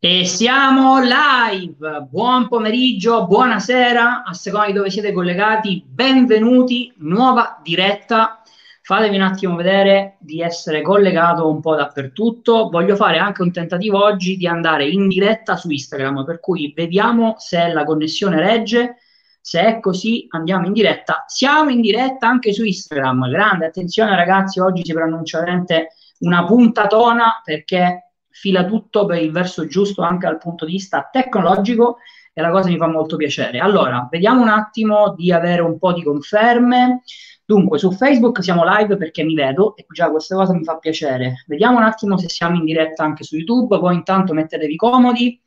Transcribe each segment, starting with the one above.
E siamo live. Buon pomeriggio, buonasera, a seconda di dove siete collegati. Benvenuti, nuova diretta. Fatevi un attimo vedere di essere collegato un po' dappertutto. Voglio fare anche un tentativo oggi di andare in diretta su Instagram, per cui vediamo se la connessione regge. Se è così, andiamo in diretta. Siamo in diretta anche su Instagram. Grande attenzione, ragazzi. Oggi si preannuncia veramente una puntatona perché fila tutto per il verso giusto anche dal punto di vista tecnologico e la cosa mi fa molto piacere. Allora, vediamo un attimo di avere un po' di conferme. Dunque, su Facebook siamo live perché mi vedo e già questa cosa mi fa piacere. Vediamo un attimo se siamo in diretta anche su YouTube, voi intanto mettetevi comodi.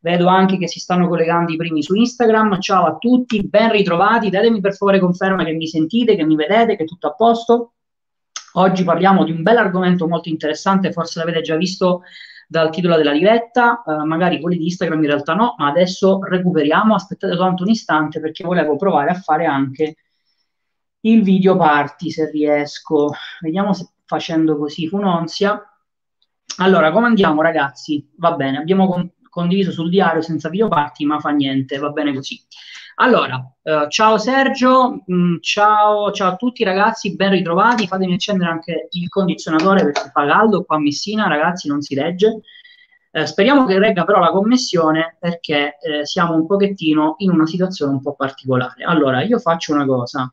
Vedo anche che si stanno collegando i primi su Instagram. Ciao a tutti, ben ritrovati. Datemi per favore conferma che mi sentite, che mi vedete, che è tutto a posto. Oggi parliamo di un bel argomento molto interessante, forse l'avete già visto dal titolo della diretta, eh, magari quelli di Instagram in realtà no, ma adesso recuperiamo, aspettate soltanto un istante perché volevo provare a fare anche il video party se riesco. Vediamo se facendo così fu un'onzia. Allora, come andiamo ragazzi? Va bene, abbiamo con- condiviso sul diario senza video party, ma fa niente, va bene così. Allora, eh, ciao Sergio, mh, mm, ciao, ciao, a tutti ragazzi, ben ritrovati. Fatemi accendere anche il condizionatore perché fa caldo qua a Messina, ragazzi, non si legge. Eh, speriamo che regga però la connessione perché eh, siamo un pochettino in una situazione un po' particolare. Allora, io faccio una cosa,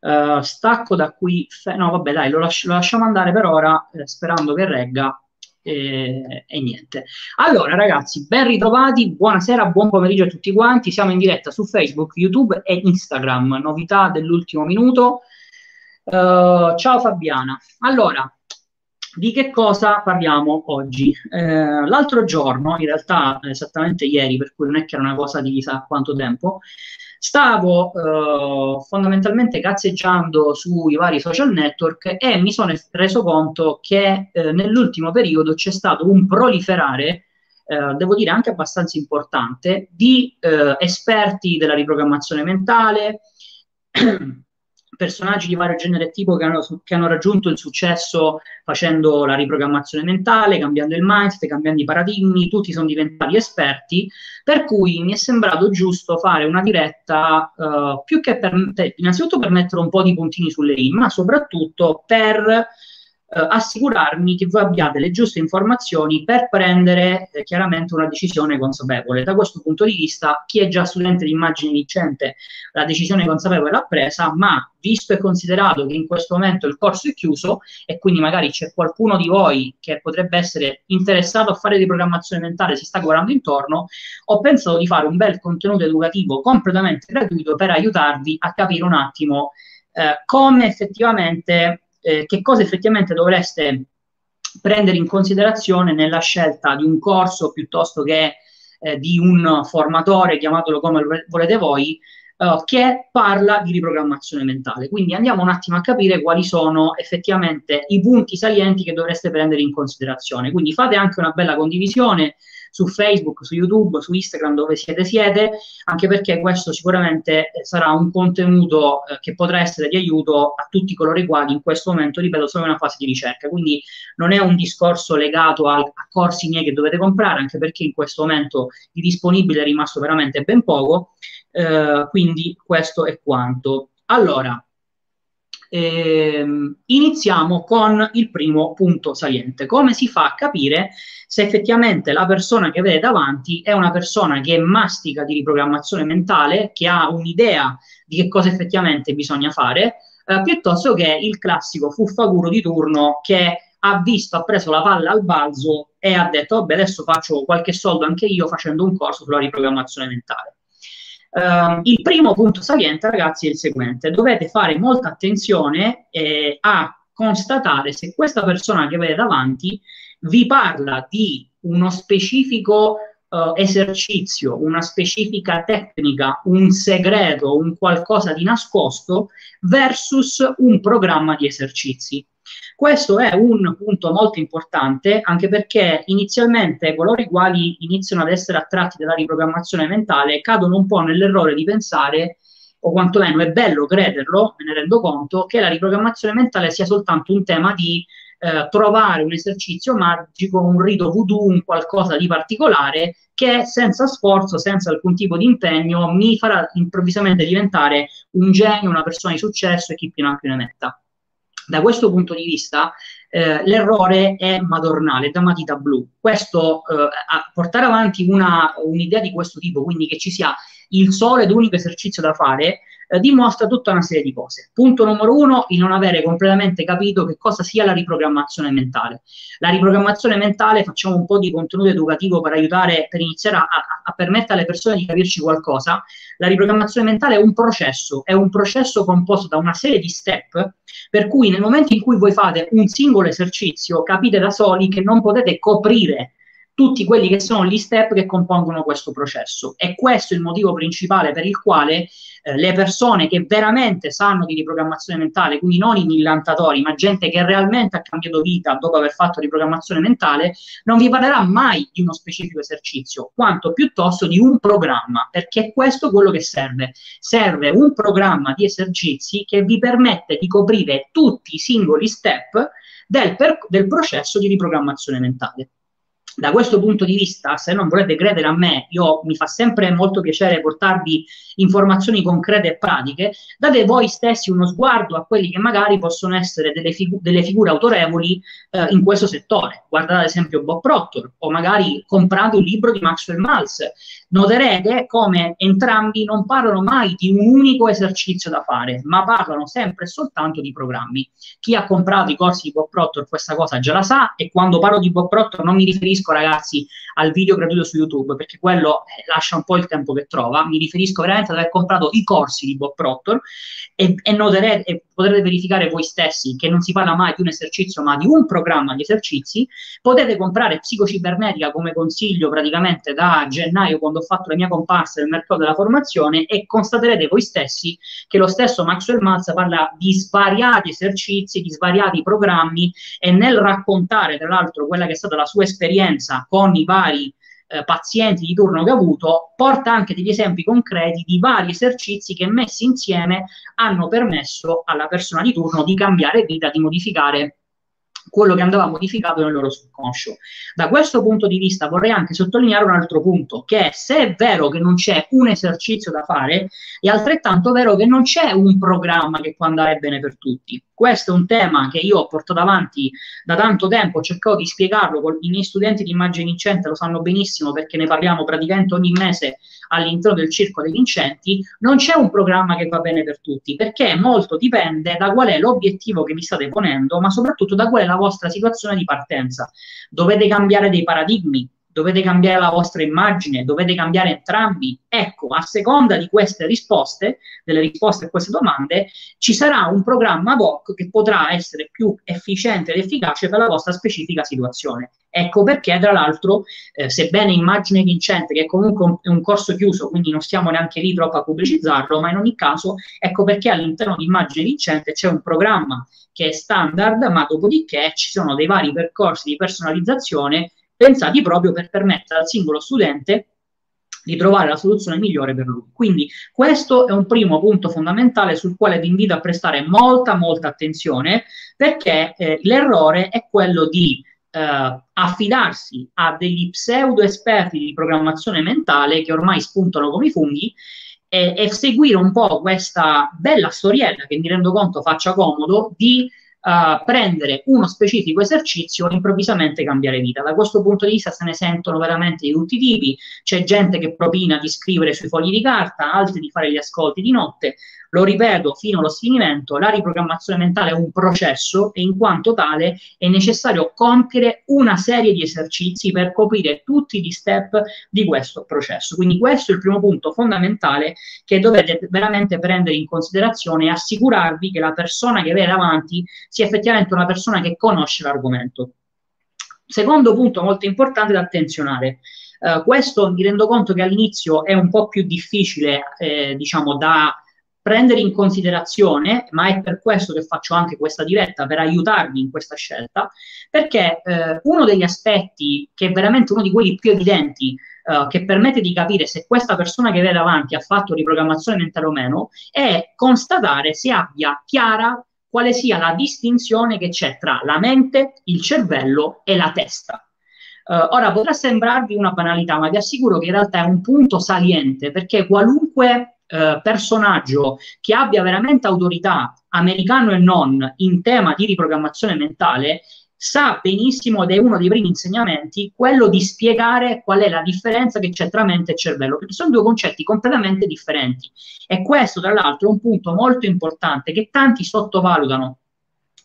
eh, stacco da qui, fe- no vabbè dai, lo, lasci- lo, lasciamo andare per ora eh, sperando che regga e, e, niente. Allora, ragazzi, ben ritrovati, buonasera, buon pomeriggio a tutti quanti. Siamo in diretta su Facebook, YouTube e Instagram. Novità dell'ultimo minuto. Uh, ciao Fabiana. Allora, di che cosa parliamo oggi? Eh, l'altro giorno, in realtà esattamente ieri, per cui non è che era una cosa di chissà quanto tempo, stavo eh, fondamentalmente cazzeggiando sui vari social network e mi sono reso conto che eh, nell'ultimo periodo c'è stato un proliferare, eh, devo dire anche abbastanza importante, di eh, esperti della riprogrammazione mentale, personaggi di vario genere e tipo che hanno, che hanno, raggiunto il successo facendo la riprogrammazione mentale, cambiando il mindset, cambiando i paradigmi, tutti sono diventati esperti, per cui mi è sembrato giusto fare una diretta uh, più che per, innanzitutto per mettere un po' di puntini sulle i, ma soprattutto per eh, assicurarmi che voi abbiate le giuste informazioni per prendere eh, chiaramente una decisione consapevole. Da questo punto di vista, chi è già studente di immagine vincente la decisione consapevole l'ha presa, ma visto e considerato che in questo momento il corso è chiuso e quindi magari c'è qualcuno di voi che potrebbe essere interessato a fare di programmazione mentale, si sta guardando intorno, ho pensato di fare un bel contenuto educativo completamente gratuito per aiutarvi a capire un attimo eh, come effettivamente eh, che cosa effettivamente dovreste prendere in considerazione nella scelta di un corso piuttosto che eh, di un formatore, chiamatelo come volete voi, eh, che parla di riprogrammazione mentale. Quindi andiamo un attimo a capire quali sono effettivamente i punti salienti che dovreste prendere in considerazione. Quindi fate anche una bella condivisione su Facebook, su YouTube, su Instagram, dove siete siete, anche perché questo sicuramente eh, sarà un contenuto eh, che potrà essere di aiuto a tutti coloro i quali in questo momento, ripeto, sono in una fase di ricerca. Quindi non è un discorso legato a, a corsi miei che dovete comprare, anche perché in questo momento di disponibile è rimasto veramente ben poco. Eh, quindi questo è quanto. Allora, ehm, iniziamo con il primo punto saliente. Come si fa a capire se effettivamente la persona che vede davanti è una persona che mastica di riprogrammazione mentale, che ha un'idea di che cosa effettivamente bisogna fare, eh, piuttosto che il classico fuffaguro di turno che ha visto, ha preso la palla al balzo e ha detto, vabbè, adesso faccio qualche soldo anche io facendo un corso sulla riprogrammazione mentale. Uh, il primo punto saliente, ragazzi, è il seguente: dovete fare molta attenzione eh, a constatare se questa persona che avete davanti vi parla di uno specifico uh, esercizio, una specifica tecnica, un segreto, un qualcosa di nascosto versus un programma di esercizi. Questo è un punto molto importante anche perché inizialmente coloro i quali iniziano ad essere attratti dalla riprogrammazione mentale cadono un po' nell'errore di pensare o quantomeno è bello crederlo, me ne rendo conto, che la riprogrammazione mentale sia soltanto un tema di eh, trovare un esercizio magico, un rito voodoo, un qualcosa di particolare che senza sforzo, senza alcun tipo di impegno, mi farà improvvisamente diventare un genio, una persona di successo e chi più ne ne metta. Da questo punto di vista, eh, l'errore è madornale, da matita blu. Questo, eh, portare avanti una, un'idea di questo tipo, quindi che ci sia il solo ed unico esercizio da fare, eh, dimostra tutta una serie di cose. Punto numero uno, il non avere completamente capito che cosa sia la riprogrammazione mentale. La riprogrammazione mentale, facciamo un po' di contenuto educativo per aiutare, per iniziare a, a, a permettere alle persone di capirci qualcosa. La riprogrammazione mentale è un processo, è un processo composto da una serie di step, per cui nel momento in cui voi fate un singolo esercizio, capite da soli che non potete coprire tutti quelli che sono gli step che compongono questo processo. E questo è il motivo principale per il quale eh, le persone che veramente sanno di riprogrammazione mentale, quindi non i millantatori, ma gente che realmente ha cambiato vita dopo aver fatto riprogrammazione mentale, non vi parlerà mai di uno specifico esercizio, quanto piuttosto di un programma, perché questo è quello che serve. Serve un programma di esercizi che vi permette di coprire tutti i singoli step del, per- del processo di riprogrammazione mentale da questo punto di vista, se non volete credere a me, io mi fa sempre molto piacere portarvi informazioni concrete e pratiche, date voi stessi uno sguardo a quelli che magari possono essere delle, figu- delle figure autorevoli eh, in questo settore. Guardate ad esempio Bob Proctor o magari comprate un libro di Maxwell Maltz. Noterete come entrambi non parlano mai di un unico esercizio da fare, ma parlano sempre e soltanto di programmi. Chi ha comprato i corsi di Bob Proctor questa cosa già la sa e quando parlo di Bob Proctor non mi riferisco ragazzi al video gratuito su YouTube perché quello eh, lascia un po' il tempo che trova, mi riferisco veramente ad aver comprato i corsi di Bob Proctor e, e noterete e potrete verificare voi stessi che non si parla mai di un esercizio ma di un programma di esercizi, potete comprare psicocibernetica come consiglio praticamente da gennaio quando ho fatto la mia comparsa nel mercato della formazione e constaterete voi stessi che lo stesso Maxwell Maltz parla di svariati esercizi, di svariati programmi e nel raccontare tra l'altro quella che è stata la sua esperienza con i vari eh, pazienti di turno che ha avuto, porta anche degli esempi concreti di vari esercizi che messi insieme hanno permesso alla persona di turno di cambiare vita, di modificare quello che andava modificato nel loro subconscio. Da questo punto di vista vorrei anche sottolineare un altro punto, che è se è vero che non c'è un esercizio da fare, è altrettanto vero che non c'è un programma che può andare bene per tutti. Questo è un tema che io ho portato avanti da tanto tempo, ho cercato di spiegarlo, i miei studenti di immagine vincente lo sanno benissimo perché ne parliamo praticamente ogni mese all'interno del circo dei vincenti, non c'è un programma che va bene per tutti, perché molto dipende da qual è l'obiettivo che vi state ponendo, ma soprattutto da qual è la vostra situazione di partenza. Dovete cambiare dei paradigmi, dovete cambiare la vostra immagine, dovete cambiare entrambi. Ecco, a seconda di queste risposte, delle risposte a queste domande, ci sarà un programma ad che potrà essere più efficiente ed efficace per la vostra specifica situazione. Ecco perché, tra l'altro, eh, sebbene immagine vincente, che è comunque un, un, corso chiuso, quindi non stiamo neanche lì troppo a pubblicizzarlo, ma in ogni caso, ecco perché all'interno di immagine vincente c'è un programma che è standard, ma dopodiché ci sono dei vari percorsi di personalizzazione pensati proprio per permettere al singolo studente di trovare la soluzione migliore per lui. Quindi questo è un primo punto fondamentale sul quale vi invito a prestare molta, molta attenzione perché eh, l'errore è quello di eh, affidarsi a degli pseudo esperti di programmazione mentale che ormai spuntano come i funghi e, e seguire un po' questa bella storiella che mi rendo conto faccia comodo di uh, prendere uno specifico esercizio e improvvisamente cambiare vita. Da questo punto di vista se ne sentono veramente di tutti i tipi, c'è gente che propina di scrivere sui fogli di carta, altri di fare gli ascolti di notte, lo ripeto fino allo sfinimento, la riprogrammazione mentale è un processo e in quanto tale è necessario compiere una serie di esercizi per coprire tutti gli step di questo processo. Quindi questo è il primo punto fondamentale che dovete veramente prendere in considerazione e assicurarvi che la persona che avete davanti sia effettivamente una persona che conosce l'argomento. Secondo punto molto importante da attenzionare. Uh, questo mi rendo conto che all'inizio è un po' più difficile, eh, diciamo, da prendere in considerazione, ma è per questo che faccio anche questa diretta, per aiutarvi in questa scelta, perché eh, uno degli aspetti che è veramente uno di quelli più evidenti Uh, che permette di capire se questa persona che vede davanti ha fatto riprogrammazione mentale o meno, è constatare se abbia chiara quale sia la distinzione che c'è tra la mente, il cervello e la testa. Uh, ora potrà sembrarvi una banalità, ma vi assicuro che in realtà è un punto saliente perché qualunque uh, personaggio che abbia veramente autorità, americano e non, in tema di riprogrammazione mentale, sa benissimo ed è uno dei primi insegnamenti quello di spiegare qual è la differenza che c'è tra mente e cervello, perché sono due concetti completamente differenti. E questo, tra l'altro, è un punto molto importante che tanti sottovalutano.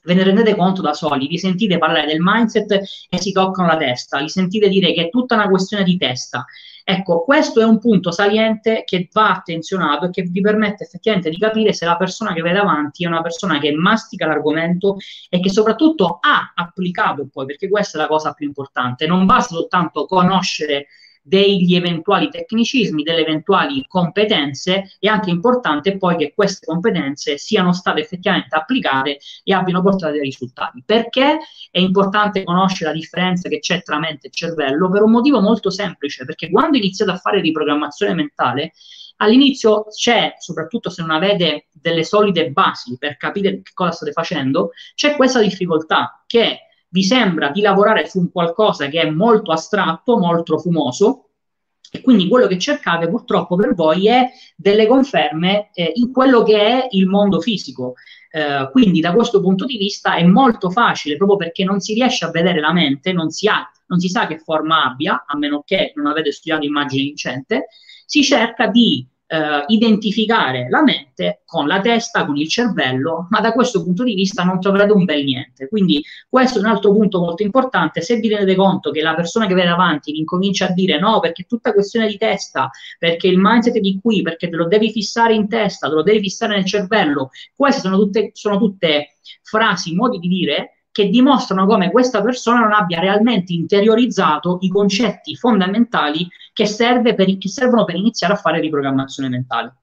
Ve ne rendete conto da soli, vi sentite parlare del mindset e si toccano la testa, vi sentite dire che è tutta una questione di testa. Ecco, questo è un punto saliente che va attenzionato e che vi permette effettivamente di capire se la persona che vede davanti è una persona che mastica l'argomento e che soprattutto ha applicato poi, perché questa è la cosa più importante. Non basta soltanto conoscere degli eventuali tecnicismi, delle eventuali competenze, è anche importante poi che queste competenze siano state effettivamente applicate e abbiano portato dei risultati. Perché è importante conoscere la differenza che c'è tra mente e cervello? Per un motivo molto semplice, perché quando iniziate a fare riprogrammazione mentale, all'inizio c'è, soprattutto se non avete delle solide basi per capire che cosa state facendo, c'è questa difficoltà che vi sembra di lavorare su un qualcosa che è molto astratto, molto fumoso, e quindi quello che cercate purtroppo per voi è delle conferme eh, in quello che è il mondo fisico. Eh, quindi da questo punto di vista è molto facile, proprio perché non si riesce a vedere la mente, non si, ha, non si sa che forma abbia, a meno che non avete studiato immagine vincente, si cerca di eh, identificare la mente con la testa, con il cervello, ma da questo punto di vista non troverete un bel niente. Quindi questo è un altro punto molto importante. Se vi rendete conto che la persona che vede davanti vi incomincia a dire no, perché è tutta questione di testa, perché il mindset è di qui, perché te lo devi fissare in testa, te lo devi fissare nel cervello, queste sono tutte, sono tutte frasi, modi di dire che dimostrano come questa persona non abbia realmente interiorizzato i concetti fondamentali che, serve per, che servono per iniziare a fare riprogrammazione mentale.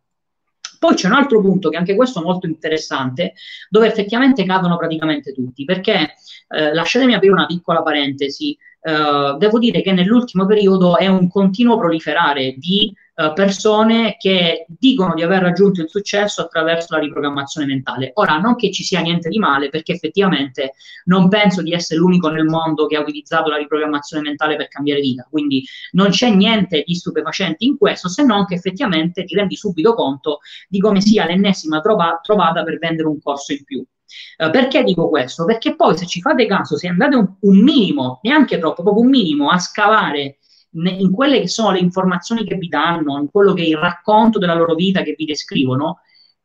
Poi c'è un altro punto che anche questo è molto interessante, dove effettivamente cadono praticamente tutti, perché eh, lasciatemi aprire una piccola parentesi, eh, devo dire che nell'ultimo periodo è un continuo proliferare di eh, persone che dicono di aver raggiunto il successo attraverso la riprogrammazione mentale. Ora, non che ci sia niente di male, perché effettivamente non penso di essere l'unico nel mondo che ha utilizzato la riprogrammazione mentale per cambiare vita, quindi non c'è niente di stupefacente in questo, se non che effettivamente ti rendi subito conto di come sia l'ennesima trova- trovata per vendere un corso in più. Uh, perché dico questo? Perché poi se ci fate caso, se andate un, un minimo, neanche troppo, proprio un minimo, a scavare in quelle che sono le informazioni che vi danno, in quello che è il racconto della loro vita che vi descrivono,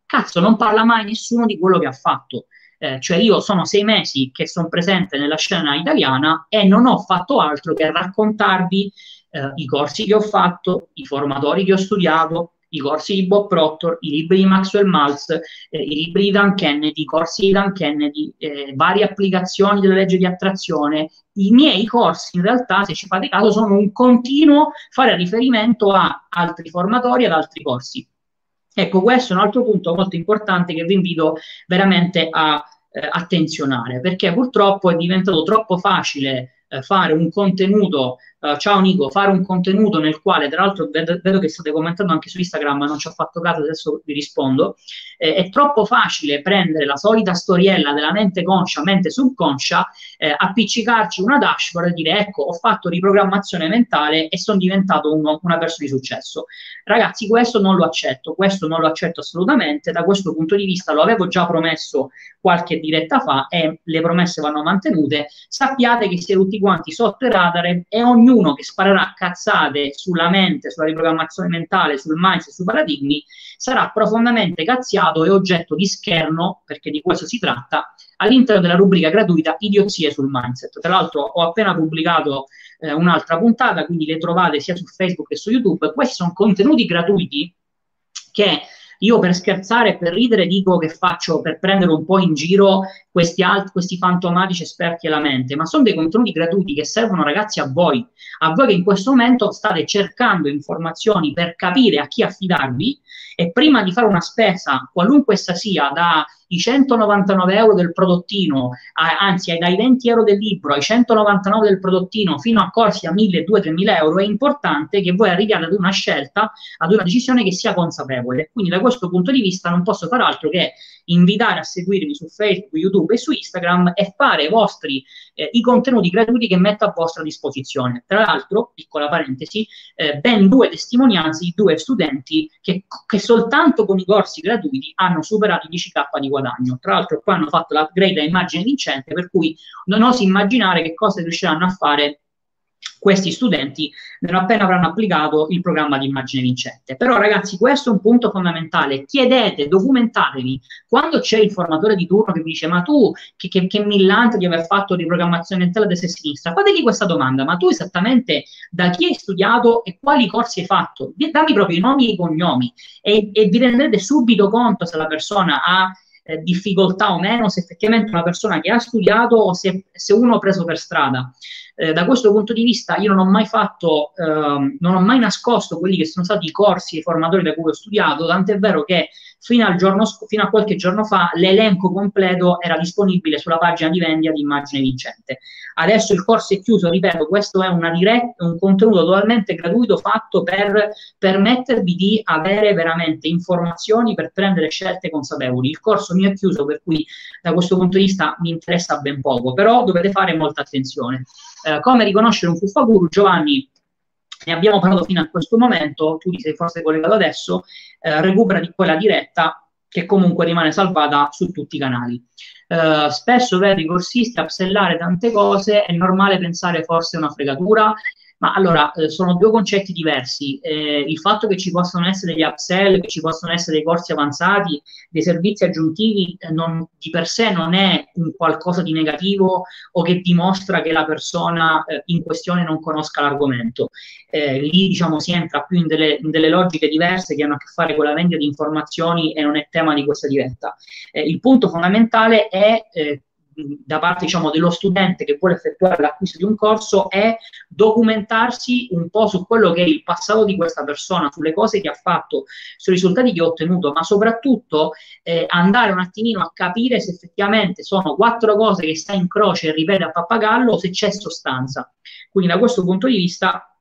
cazzo, non parla mai nessuno di quello che ha fatto. Eh, cioè io sono sei mesi che sono presente nella scena italiana e non ho fatto altro che raccontarvi eh, i corsi che ho fatto, i formatori che ho studiato, i corsi di Bob Proctor, i libri di Maxwell Maltz, eh, i libri di Dan Kennedy, i corsi di Dan Kennedy, eh, varie applicazioni della legge di attrazione. I miei corsi, in realtà, se ci fate caso, sono un continuo fare riferimento a altri formatori, ad altri corsi. Ecco, questo è un altro punto molto importante che vi invito veramente a eh, attenzionare, perché purtroppo è diventato troppo facile eh, fare un contenuto Uh, ciao Nico, fare un contenuto nel quale, tra l'altro, vedo, vedo, che state commentando anche su Instagram, non ci ho fatto caso, adesso vi rispondo. Eh, è troppo facile prendere la solita storiella della mente conscia, mente subconscia, eh, appiccicarci una dashboard e dire: Ecco, ho fatto riprogrammazione mentale e sono diventato uno, una persona di successo. Ragazzi, questo non lo accetto, questo non lo accetto assolutamente. Da questo punto di vista, lo avevo già promesso qualche diretta fa e le promesse vanno mantenute. Sappiate che siete tutti quanti sotto i radar e ognuno che sparerà cazzate sulla mente, sulla riprogrammazione mentale, sul mindset, sui paradigmi, sarà profondamente cazziato e oggetto di scherno, perché di questo si tratta, all'interno della rubrica gratuita Idiozie sul mindset. Tra l'altro ho appena pubblicato eh, un'altra puntata, quindi le trovate sia su Facebook che su YouTube. Questi sono contenuti gratuiti che io per scherzare e per ridere dico che faccio per prendere un po' in giro questi, alt- questi fantomatici esperti alla mente, ma sono dei contenuti gratuiti che servono ragazzi a voi, a voi che in questo momento state cercando informazioni per capire a chi affidarvi e prima di fare una spesa, qualunque essa sia, da i 199 euro del prodottino, anzi dai 20 euro del libro ai 199 del prodottino fino a corsi a 1000, 2, 3.000 euro, è importante che voi arriviate ad una scelta, ad una decisione che sia consapevole. Quindi da questo punto di vista non posso fare altro che invitare a seguirmi su Facebook, YouTube e su Instagram e fare i vostri eh, i contenuti gratuiti che metto a vostra disposizione. Tra l'altro, piccola parentesi, eh, ben due testimonianze di due studenti che, che, soltanto con i corsi gratuiti hanno superato i 10k di guadagno. Tra l'altro, poi hanno fatto l'upgrade a immagine vincente, per cui non oso immaginare che cosa riusciranno a fare questi studenti non appena avranno applicato il programma di immagine vincente. Però ragazzi, questo è un punto fondamentale. Chiedete, documentatevi. Quando c'è il formatore di turno che vi dice ma tu che, che, che millante di aver fatto di programmazione mentale a destra e sinistra, fategli questa domanda, ma tu esattamente da chi hai studiato e quali corsi hai fatto? Dammi proprio i nomi e i cognomi e, e vi rendete subito conto se la persona ha eh, difficoltà o meno, se effettivamente una persona che ha studiato o se, se uno preso per strada. Eh, da questo punto di vista io non ho mai fatto, eh, non ho mai nascosto quelli che sono stati i corsi e i formatori da cui ho studiato, tant'è vero che fino, al giorno, fino a qualche giorno fa l'elenco completo era disponibile sulla pagina di vendita di immagine vincente. Adesso il corso è chiuso, ripeto, questo è diretta, un contenuto totalmente gratuito fatto per permettervi di avere veramente informazioni per prendere scelte consapevoli. Il corso mio è chiuso, per cui da questo punto di vista mi interessa ben poco, però dovete fare molta attenzione. Eh, come riconoscere un fuffaguru, Giovanni, ne abbiamo parlato fino a questo momento, tu ti sei forse collegato adesso, eh, recupera di quella diretta che comunque rimane salvata su tutti i canali. Uh, spesso vedi i corsisti appsellare tante cose, è normale pensare forse una fregatura, ma allora eh, sono due concetti diversi. Eh, il fatto che ci possano essere degli upsell, che ci possano essere dei corsi avanzati, dei servizi aggiuntivi, eh, non, di per sé non è un qualcosa di negativo o che dimostra che la persona eh, in questione non conosca l'argomento. Eh, lì diciamo si entra più in delle, in delle, logiche diverse che hanno a che fare con la vendita di informazioni e non è tema di questa diretta. Il punto fondamentale è da parte diciamo, dello studente che vuole effettuare l'acquisto di un corso è documentarsi un po' su quello che è il passato di questa persona, sulle cose che ha fatto, sui risultati che ha ottenuto, ma soprattutto eh, andare un attimino a capire se effettivamente sono quattro cose che sta in croce e ripete a pappagallo o se c'è sostanza. Quindi da questo punto di vista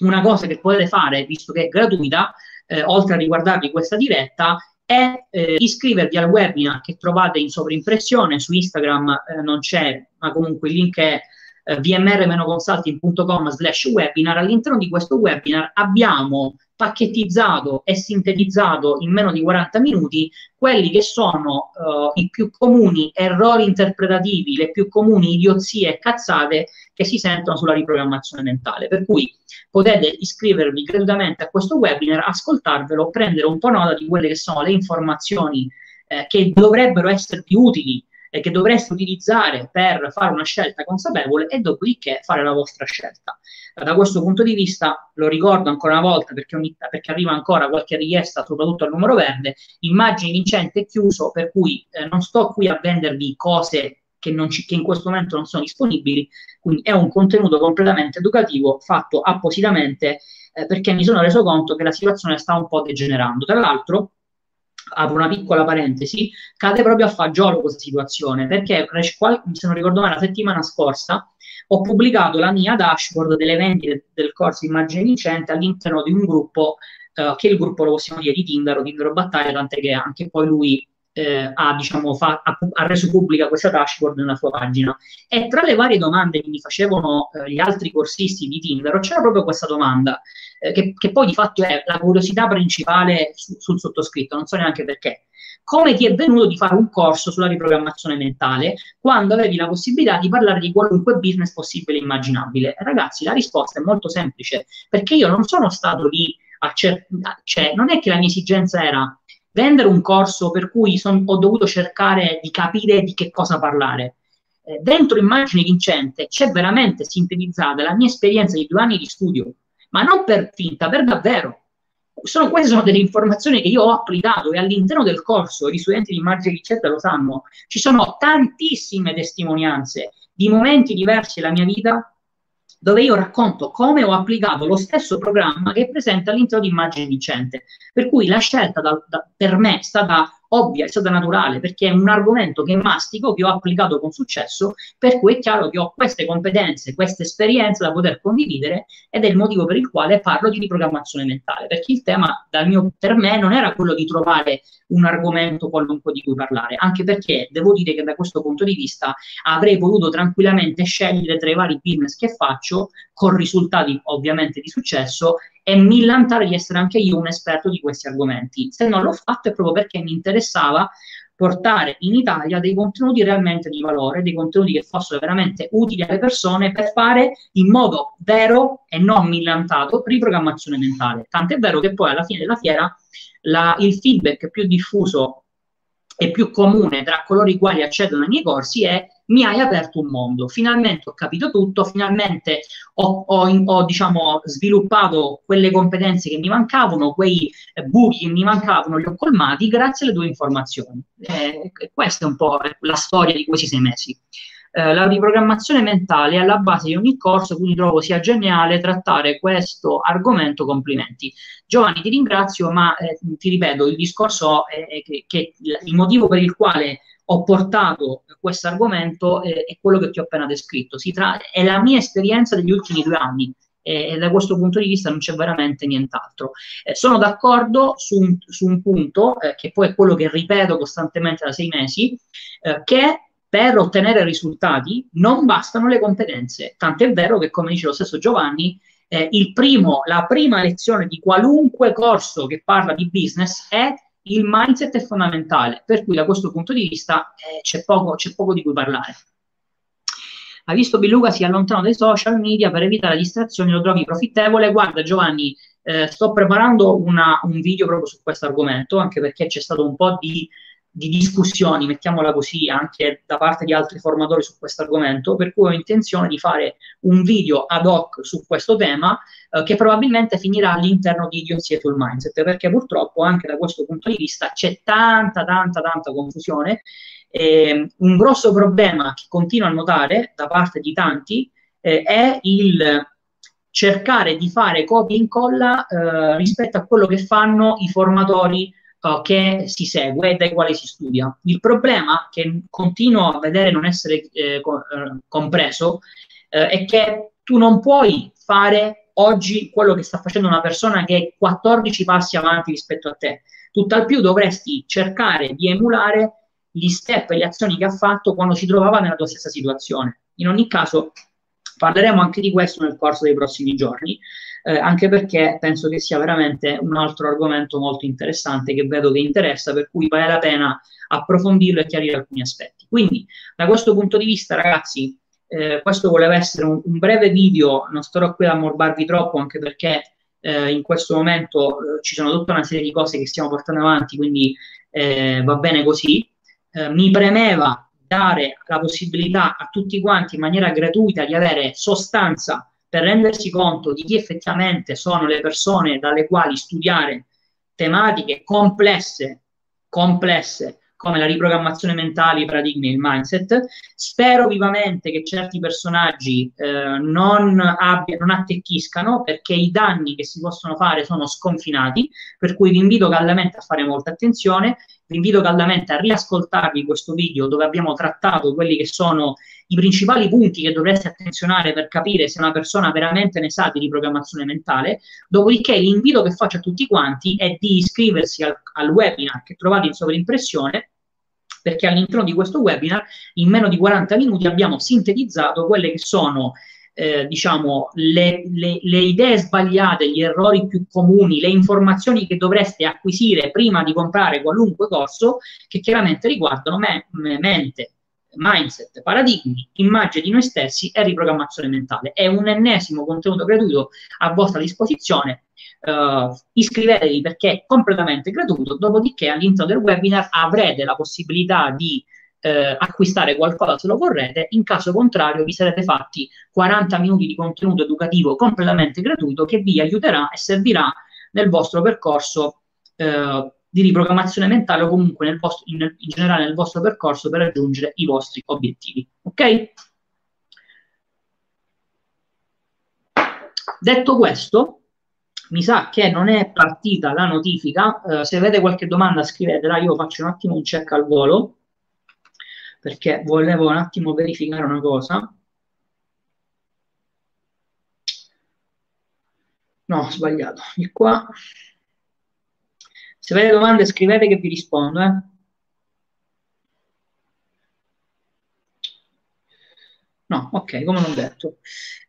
una cosa che potete fare, visto che è gratuita, eh, oltre a riguardarvi questa diretta, è eh, iscrivervi al webinar che trovate in sovrimpressione su Instagram, eh, non c'è, ma comunque il link è eh, vmr-consulting.com slash webinar. All'interno di questo webinar abbiamo pacchettizzato e sintetizzato in meno di 40 minuti quelli che sono uh, i più comuni errori interpretativi, le più comuni idiozie e cazzate che si sentono sulla riprogrammazione mentale. Per cui potete iscrivervi gratuitamente a questo webinar, ascoltarvelo, prendere un po' nota di quelle che sono le informazioni eh, che dovrebbero esservi utili e che dovreste utilizzare per fare una scelta consapevole e dopodiché fare la vostra scelta. Da questo punto di vista, lo ricordo ancora una volta perché, ogni, perché arriva ancora qualche richiesta, soprattutto al numero verde, immagini vincente è chiuso, per cui eh, non sto qui a vendervi cose che, ci, che, in questo momento non sono disponibili, quindi è un contenuto completamente educativo fatto appositamente eh, perché mi sono reso conto che la situazione sta un po' degenerando. Tra l'altro, apro una piccola parentesi, cade proprio a fagiolo questa situazione, perché se non ricordo male la settimana scorsa ho pubblicato la mia dashboard delle vendite del corso Immagine Vincente all'interno di un gruppo eh, che è il gruppo lo possiamo dire di Tinder o Tinder Battaglia, tant'è che anche poi lui eh, ha, diciamo, fa, ha, ha, reso pubblica questa dashboard nella sua pagina. E tra le varie domande che mi facevano eh, gli altri corsisti di Tinder, c'era proprio questa domanda, eh, che, che, poi di fatto è la curiosità principale su, sul sottoscritto, non so neanche perché. Come ti è venuto di fare un corso sulla riprogrammazione mentale quando avevi la possibilità di parlare di qualunque business possibile e immaginabile? Ragazzi, la risposta è molto semplice, perché io non sono stato lì a cer- cioè, non è che la mia esigenza era vendere un corso per cui son, ho dovuto cercare di capire di che cosa parlare. Eh, dentro Immagine Vincente c'è veramente sintetizzata la mia esperienza di due anni di studio, ma non per finta, per davvero. Sono, queste sono delle informazioni che io ho applicato e all'interno del corso, gli studenti di Immagine Vincente lo sanno, ci sono tantissime testimonianze di momenti diversi della mia vita dove io racconto come ho applicato lo stesso programma che è presente all'interno di Immagine Vincente. Per cui la scelta da, da, per me è stata ovvia, è stata naturale, perché è un argomento che mastico, che ho applicato con successo, per cui è chiaro che ho queste competenze, queste esperienze da poter condividere ed è il motivo per il quale parlo di riprogrammazione mentale, perché il tema mio, per me non era quello di trovare un argomento qualunque di cui parlare, anche perché devo dire che da questo punto di vista avrei potuto tranquillamente scegliere tra i vari business che faccio, con risultati ovviamente di successo, e millantare di essere anche io un esperto di questi argomenti. Se non l'ho fatto è proprio perché mi interessava portare in Italia dei contenuti realmente di valore, dei contenuti che fossero veramente utili alle persone per fare in modo vero e non millantato riprogrammazione mentale. Tant'è vero che poi alla fine della fiera la, il feedback più diffuso e più comune tra coloro i quali accedono ai miei corsi è mi hai aperto un mondo, finalmente ho capito tutto, finalmente ho, ho, ho diciamo, sviluppato quelle competenze che mi mancavano, quei eh, buchi che mi mancavano, li ho colmati grazie alle tue informazioni. Eh, questa è un po' la storia di questi sei mesi. Eh, la riprogrammazione mentale è alla base di ogni corso, quindi trovo sia geniale trattare questo argomento. Complimenti. Giovanni, ti ringrazio, ma eh, ti ripeto, il discorso è che, che il motivo per il quale ho portato questo argomento eh, è quello che ti ho appena descritto. Tra- è la mia esperienza degli ultimi due anni e da questo punto di vista non c'è veramente nient'altro. Eh, sono d'accordo su un, su un punto, eh, che poi è quello che ripeto costantemente da sei mesi, eh, che per ottenere risultati non bastano le competenze. Tant'è vero che, come dice lo stesso Giovanni, eh, primo, la prima lezione di qualunque corso che parla di business è il mindset è fondamentale, per cui da questo punto di vista eh, c'è, poco, c'è poco di cui parlare. Ha visto Biluca si allontana dai social media per evitare distrazioni, lo trovi profittevole? Guarda Giovanni, eh, sto preparando una, un video proprio su questo argomento, anche perché c'è stato un po' di di discussioni, mettiamola così, anche da parte di altri formatori su questo argomento, per cui ho intenzione di fare un video ad hoc su questo tema eh, che probabilmente finirà all'interno di Idiozie sul Mindset, perché purtroppo anche da questo punto di vista c'è tanta, tanta, tanta confusione. Eh, un grosso problema che continuo a notare da parte di tanti eh, è il cercare di fare copia e incolla eh, rispetto a quello che fanno i formatori uh, che si segue e dai quali si studia. Il problema che continuo a vedere non essere eh, eh, compreso eh, è che tu non puoi fare oggi quello che sta facendo una persona che è 14 passi avanti rispetto a te. Tutt'al più dovresti cercare di emulare gli step e le azioni che ha fatto quando si trovava nella tua stessa situazione. In ogni caso, parleremo anche di questo nel corso dei prossimi giorni eh, anche perché penso che sia veramente un altro argomento molto interessante che vedo che interessa, per cui vale la pena approfondirlo e chiarire alcuni aspetti. Quindi, da questo punto di vista, ragazzi, eh, questo voleva essere un, un, breve video, non starò qui a morbarvi troppo, anche perché eh, in questo momento eh, ci sono tutta una serie di cose che stiamo portando avanti, quindi eh, va bene così. Eh, mi premeva dare la possibilità a tutti quanti in maniera gratuita di avere sostanza per rendersi conto di chi effettivamente sono le persone dalle quali studiare tematiche complesse, complesse come la riprogrammazione mentale, i paradigmi il mindset. Spero vivamente che certi personaggi eh, non, abbia, non attecchiscano perché i danni che si possono fare sono sconfinati, per cui vi invito caldamente a fare molta attenzione, vi invito caldamente a riascoltarvi questo video dove abbiamo trattato quelli che sono i principali punti che dovreste attenzionare per capire se una persona veramente ne sa di riprogrammazione mentale. Dopodiché l'invito che faccio a tutti quanti è di iscriversi al, al webinar che trovate in sovrimpressione perché all'interno di questo webinar in meno di 40 minuti abbiamo sintetizzato quelle che sono eh, diciamo, le, le, le, idee sbagliate, gli errori più comuni, le informazioni che dovreste acquisire prima di comprare qualunque corso, che chiaramente riguardano me, me, mente, mindset, paradigmi, immagine di noi stessi e riprogrammazione mentale. È un ennesimo contenuto gratuito a vostra disposizione. Uh, iscrivetevi perché è completamente gratuito, dopodiché all'interno del webinar avrete la possibilità di eh, acquistare qualcosa se lo vorrete, in caso contrario vi sarete fatti 40 minuti di contenuto educativo completamente gratuito che vi aiuterà e servirà nel vostro percorso eh, di riprogrammazione mentale o comunque nel vostro, in, in generale nel vostro percorso per raggiungere i vostri obiettivi. Ok? Detto questo, mi sa che non è partita la notifica. Uh, se avete qualche domanda scrivetela, io faccio un attimo un check al volo perché volevo un attimo verificare una cosa. No, ho sbagliato. Di qua. Se avete domande scrivete che vi rispondo. Eh. No, ok, come non detto.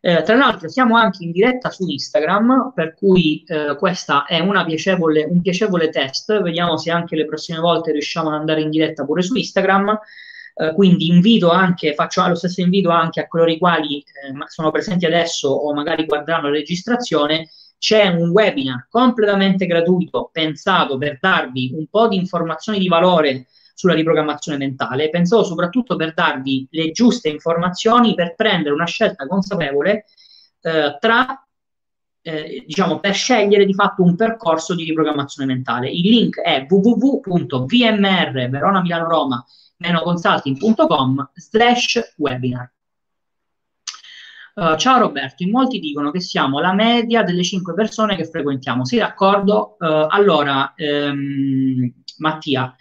Eh, tra l'altro siamo anche in diretta su Instagram, per cui eh, questa è piacevole, un piacevole test. Vediamo se anche le prossime volte riusciamo ad andare in diretta pure su Instagram. Eh, quindi invito anche, faccio lo stesso invito anche a coloro i quali eh, sono presenti adesso o magari guarderanno la registrazione c'è un webinar completamente gratuito pensato per darvi un po' di informazioni di valore sulla riprogrammazione mentale, pensato soprattutto per darvi le giuste informazioni per prendere una scelta consapevole eh, tra eh, diciamo per scegliere di fatto un percorso di riprogrammazione mentale. Il link è www.vmr Verona Milano Roma consulting.com slash webinar. Uh, ciao Roberto, in molti dicono che siamo la media delle cinque persone che frequentiamo. Sì, d'accordo. Uh, allora, ehm, Mattia,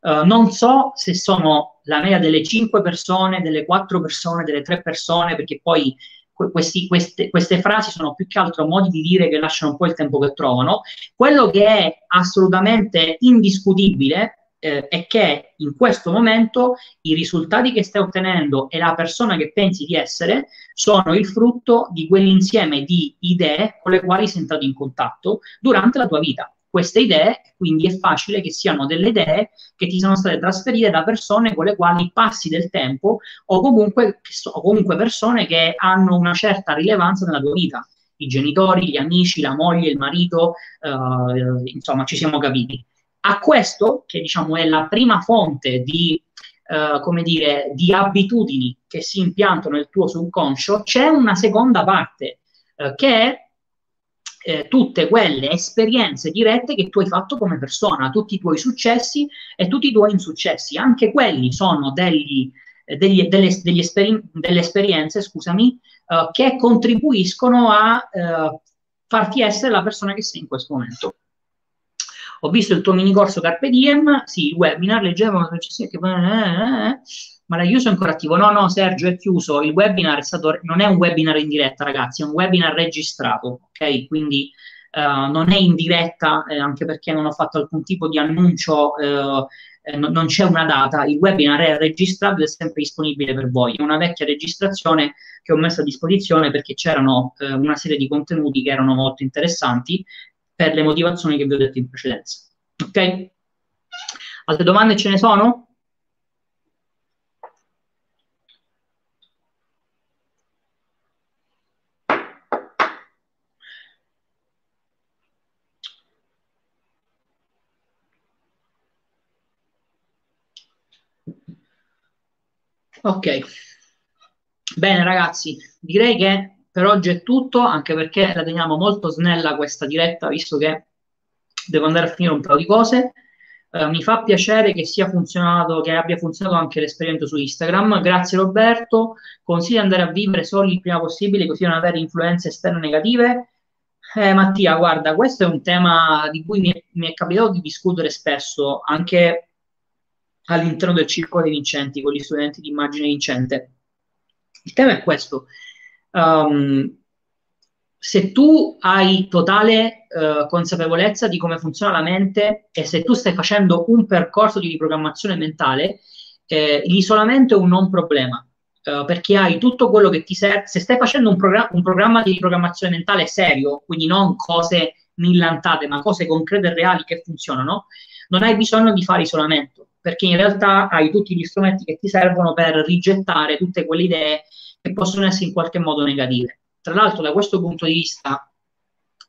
uh, non so se sono la media delle cinque persone, delle quattro persone, delle tre persone, perché poi questi, queste, queste, frasi sono più che altro modi di dire che lasciano un po' il tempo che trovano. Quello che è assolutamente indiscutibile eh, è che in questo momento i risultati che stai ottenendo e la persona che pensi di essere sono il frutto di quell'insieme di idee con le quali sei entrato in contatto durante la tua vita. Queste idee, quindi è facile che siano delle idee che ti sono state trasferite da persone con le quali passi del tempo o comunque, o comunque persone che hanno una certa rilevanza nella tua vita. I genitori, gli amici, la moglie, il marito, eh, insomma, ci siamo capiti. A questo, che diciamo è la prima fonte di, uh, come dire, di abitudini che si impiantano nel tuo subconscio, c'è una seconda parte uh, che è eh, tutte quelle esperienze dirette che tu hai fatto come persona, tutti i tuoi successi e tutti i tuoi insuccessi. Anche quelli sono degli, eh, degli, delle, degli esperi- delle, esperienze, scusami, uh, che contribuiscono a uh, farti essere la persona che sei in questo momento. Ho visto il tuo mini corso Carpe Diem, sì, il webinar, leggevo una recensione che... Eh, eh, eh, ma l'hai chiuso ancora attivo? No, no, Sergio, è chiuso. Il webinar è stato, non è un webinar in diretta, ragazzi, è un webinar registrato, ok? Quindi uh, non è in diretta, eh, anche perché non ho fatto alcun tipo di annuncio, uh, eh, non, c'è una data. Il webinar è registrato ed è sempre disponibile per voi. È una vecchia registrazione che ho messo a disposizione perché c'erano uh, una serie di contenuti che erano molto interessanti per le motivazioni che vi ho detto in precedenza. Ok? Altre domande ce ne sono? Ok, bene ragazzi, direi che per oggi è tutto, anche perché la teniamo molto snella questa diretta, visto che devo andare a finire un po' di cose. Uh, mi fa piacere che che abbia funzionato anche l'esperimento su Instagram. Grazie Roberto. Consiglio di andare a vivere soli il prima possibile, così non avere influenze esterne negative. Eh, Mattia, guarda, questo è un tema di cui mi è, mi è capitato di discutere spesso, anche all'interno del circolo dei vincenti, con gli studenti di immagine vincente. Il tema è questo um, se tu hai totale uh, consapevolezza di come funziona la mente e se tu stai facendo un percorso di riprogrammazione mentale, eh, l'isolamento è un non problema. Uh, perché hai tutto quello che ti serve. Se stai facendo un, progr- un programma di riprogrammazione mentale serio, quindi non cose millantate, ma cose concrete e reali che funzionano, non hai bisogno di fare isolamento, perché in realtà hai tutti gli strumenti che ti servono per rigettare tutte quelle idee che possono essere in qualche modo negative. Tra l'altro, da questo punto di vista,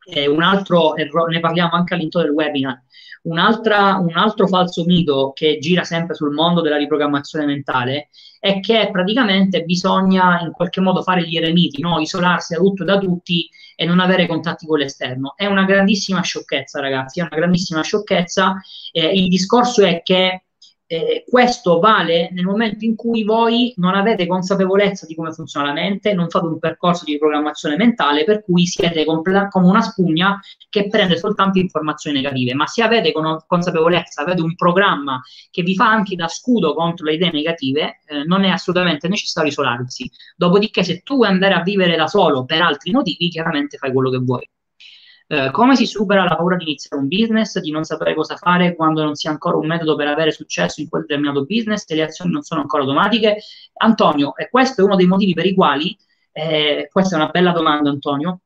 eh, un altro ne parliamo anche all'interno del webinar, un, un altro falso mito che gira sempre sul mondo della riprogrammazione mentale è che praticamente bisogna in qualche modo fare gli eremiti, no? isolarsi da tutto e da tutti e non avere contatti con l'esterno. È una grandissima sciocchezza, ragazzi, è una grandissima sciocchezza. Eh, il discorso è che eh, questo vale nel momento in cui voi non avete consapevolezza di come funziona la mente, non fate un percorso di programmazione mentale per cui siete compl- come una spugna che prende soltanto informazioni negative, ma se avete con- consapevolezza, avete un programma che vi fa anche da scudo contro le idee negative, eh, non è assolutamente necessario isolarsi. Dopodiché se tu vuoi andare a vivere da solo per altri motivi, chiaramente fai quello che vuoi. Eh, come si supera la paura di iniziare un business, di non sapere cosa fare quando non si ha ancora un metodo per avere successo in quel determinato business e le azioni non sono ancora automatiche? Antonio, e questo è uno dei motivi per i quali, eh, questa è una bella domanda Antonio,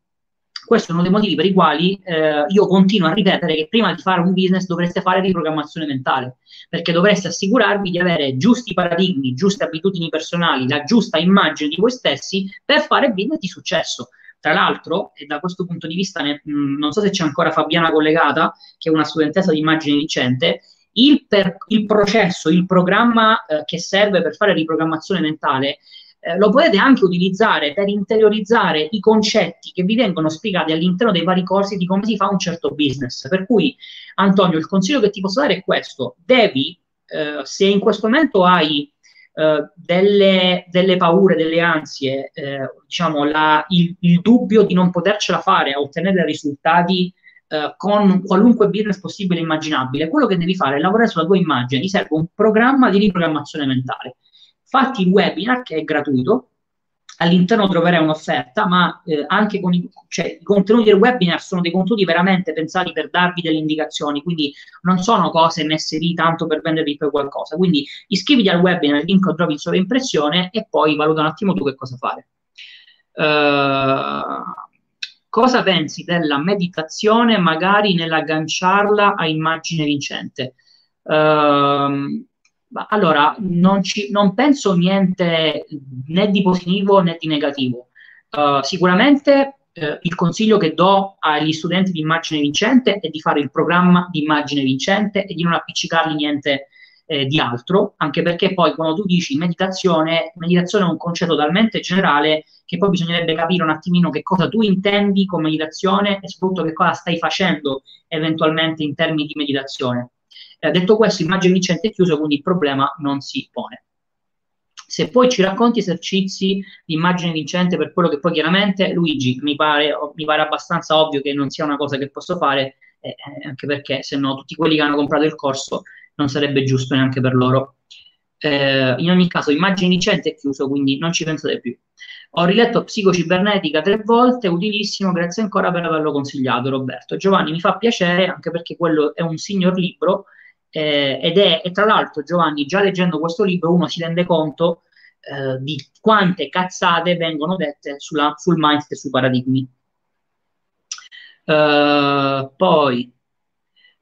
questo è uno dei motivi per i quali eh, io continuo a ripetere che prima di fare un business dovreste fare riprogrammazione mentale, perché dovreste assicurarvi di avere giusti paradigmi, giuste abitudini personali, la giusta immagine di voi stessi per fare business di successo. Tra l'altro, e da questo punto di vista, ne, mh, non so se c'è ancora Fabiana collegata, che è una studentessa di immagine vincente, il, per, il processo, il programma eh, che serve per fare riprogrammazione mentale eh, lo potete anche utilizzare per interiorizzare i concetti che vi vengono spiegati all'interno dei vari corsi di come si fa un certo business. Per cui, Antonio, il consiglio che ti posso dare è questo: devi, eh, se in questo momento hai eh, delle, delle, paure, delle ansie, eh, diciamo la, il, il, dubbio di non potercela fare a ottenere risultati eh, con qualunque business possibile e immaginabile, quello che devi fare è lavorare sulla tua immagine, ti serve un programma di riprogrammazione mentale. Fatti il webinar che è gratuito, all'interno troverai un'offerta, ma eh, anche con i, cioè, i, contenuti del webinar sono dei contenuti veramente pensati per darvi delle indicazioni, quindi non sono cose messe lì tanto per vendervi poi qualcosa. Quindi iscriviti al webinar, il link lo trovi in sovraimpressione e poi valuta un attimo tu che cosa fare. Uh, cosa pensi della meditazione magari nell'agganciarla a immagine vincente? Uh, allora, non, ci, non, penso niente né di positivo né di negativo. Uh, sicuramente uh, il consiglio che do agli studenti di immagine vincente è di fare il programma di immagine vincente e di non appiccicargli niente eh, di altro, anche perché poi quando tu dici meditazione, meditazione è un concetto talmente generale che poi bisognerebbe capire un attimino che cosa tu intendi con meditazione e soprattutto che cosa stai facendo eventualmente in termini di meditazione. Eh, detto questo, immagine vincente è chiuso, quindi il problema non si pone. Se poi ci racconti esercizi di immagine vincente per quello che poi chiaramente, Luigi, mi pare, mi pare abbastanza ovvio che non sia una cosa che posso fare, eh, eh, anche perché se no tutti quelli che hanno comprato il corso non sarebbe giusto neanche per loro. Eh, in ogni caso, immagine vincente è chiuso, quindi non ci pensate più. Ho riletto Psicocibernetica tre volte, utilissimo, grazie ancora per averlo consigliato Roberto. Giovanni, mi fa piacere anche perché quello è un signor libro eh, ed è, e tra l'altro Giovanni, già leggendo questo libro, uno si rende conto eh, di quante cazzate vengono dette sulla, sul mindset e sui paradigmi. Uh, poi,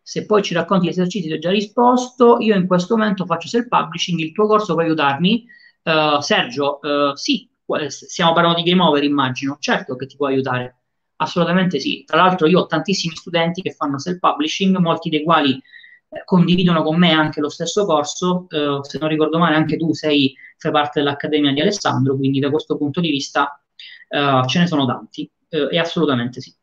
se poi ci racconti gli esercizi, ti ho già risposto. Io in questo momento faccio self-publishing, il tuo corso può aiutarmi? Uh, Sergio, uh, sì, stiamo parlando di game over, immagino. Certo che ti può aiutare, assolutamente sì. Tra l'altro io ho tantissimi studenti che fanno self-publishing, molti dei quali condividono con me anche lo stesso corso, eh, se non ricordo male anche tu sei, fai parte dell'Accademia di Alessandro, quindi da questo punto di vista eh, ce ne sono tanti, eh, e assolutamente sì.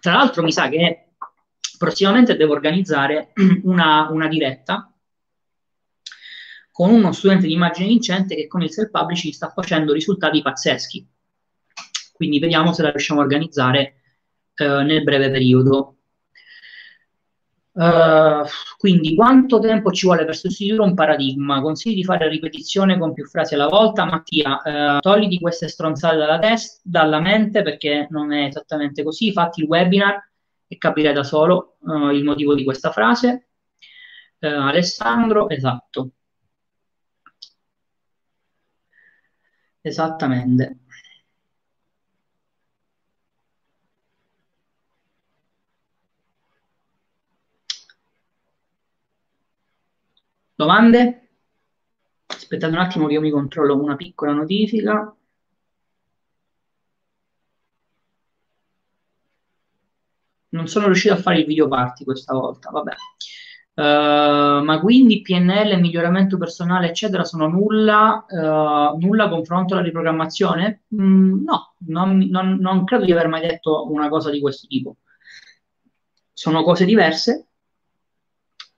Tra l'altro mi sa che prossimamente devo organizzare una, una diretta con uno studente di immagine vincente che con il self-publishing sta facendo risultati pazzeschi quindi vediamo se la riusciamo a organizzare eh, nel breve periodo. Uh, quindi quanto tempo ci vuole per sostituire un paradigma? Consigli di fare ripetizione con più frasi alla volta? Mattia, uh, togli queste stronzate dalla, test, dalla mente perché non è esattamente così, fatti il webinar e capirai da solo uh, il motivo di questa frase. Alessandro, esatto. Esattamente. Domande? Aspettate un attimo che io mi controllo una piccola notifica. Non sono riuscito a fare il video party questa volta, vabbè. Uh, ma quindi PNL, miglioramento personale, eccetera, sono nulla, uh, nulla confronto alla riprogrammazione? Mm, no, non, non, non, credo di aver mai detto una cosa di questo tipo. sono cose diverse,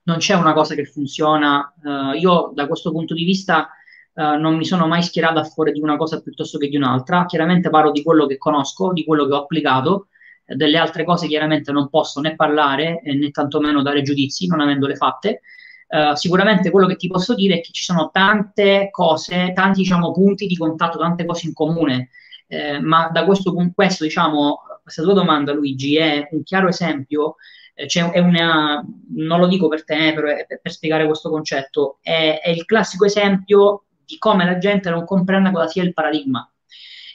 non c'è una cosa che funziona. Uh, io da questo punto di vista uh, non mi sono mai schierato a fuori di una cosa piuttosto che di un'altra. Chiaramente parlo di quello che conosco, di quello che ho applicato. Delle altre cose chiaramente non posso né parlare né tantomeno dare giudizi non avendole fatte. Uh, sicuramente quello che ti posso dire è che ci sono tante cose, tanti diciamo, punti di contatto, tante cose in comune, eh, ma da questo punto, questo, diciamo, questa tua domanda, Luigi, è un chiaro esempio eh, c'è una, non lo dico per te, però per, per spiegare questo concetto, è, è, il classico esempio di come la gente non comprende cosa sia il paradigma.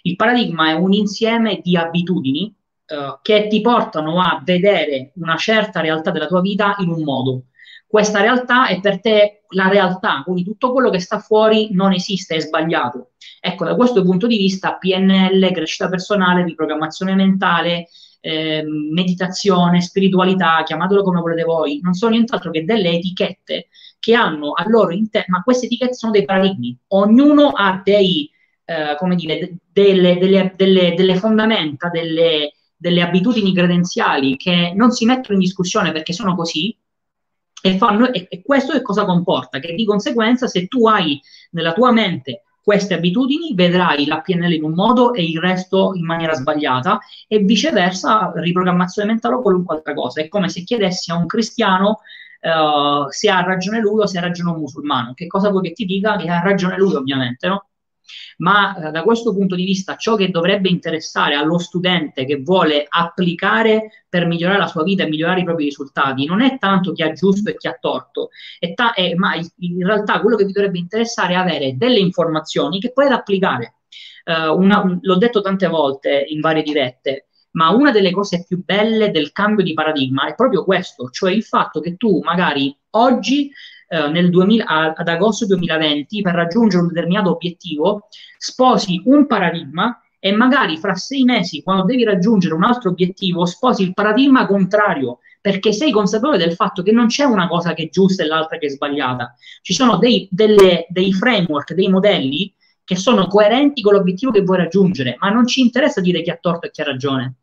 Il paradigma è un insieme di abitudini eh, che ti portano a vedere una certa realtà della tua vita in un modo. Questa realtà è per te la realtà, quindi tutto quello che sta fuori non esiste, è sbagliato. Ecco, da questo punto di vista, PNL, crescita personale, riprogrammazione mentale, eh, meditazione, spiritualità, chiamatelo come volete voi, non sono nient'altro che delle etichette che hanno a loro interno, ma queste etichette sono dei paradigmi, ognuno ha dei, eh, come dire, delle, delle, delle, delle fondamenta, delle, delle abitudini credenziali che non si mettono in discussione perché sono così, e, fanno, e, e, questo che cosa comporta? Che di conseguenza se tu hai nella tua mente queste abitudini, vedrai la PNL in un modo e il resto in maniera sbagliata e viceversa riprogrammazione mentale o qualunque altra cosa. È come se chiedessi a un cristiano uh, se ha ragione lui o se ha ragione un musulmano. Che cosa vuoi che ti dica? Che ha ragione lui ovviamente, no? Ma eh, da questo punto di vista ciò che dovrebbe interessare allo studente che vuole applicare per migliorare la sua vita e migliorare i propri risultati non è tanto chi ha giusto e chi ha torto, ta- è, ma in realtà quello che vi dovrebbe interessare è avere delle informazioni che potete applicare. Uh, una, l'ho detto tante volte in varie dirette, ma una delle cose più belle del cambio di paradigma è proprio questo, cioè il fatto che tu magari oggi eh, 2000, ad agosto 2020 per raggiungere un determinato obiettivo, sposi un paradigma e magari fra sei mesi, quando devi raggiungere un altro obiettivo, sposi il paradigma contrario, perché sei consapevole del fatto che non c'è una cosa che è giusta e l'altra che è sbagliata. Ci sono dei, delle, dei framework, dei modelli che sono coerenti con l'obiettivo che vuoi raggiungere, ma non ci interessa dire chi ha torto e chi ha ragione.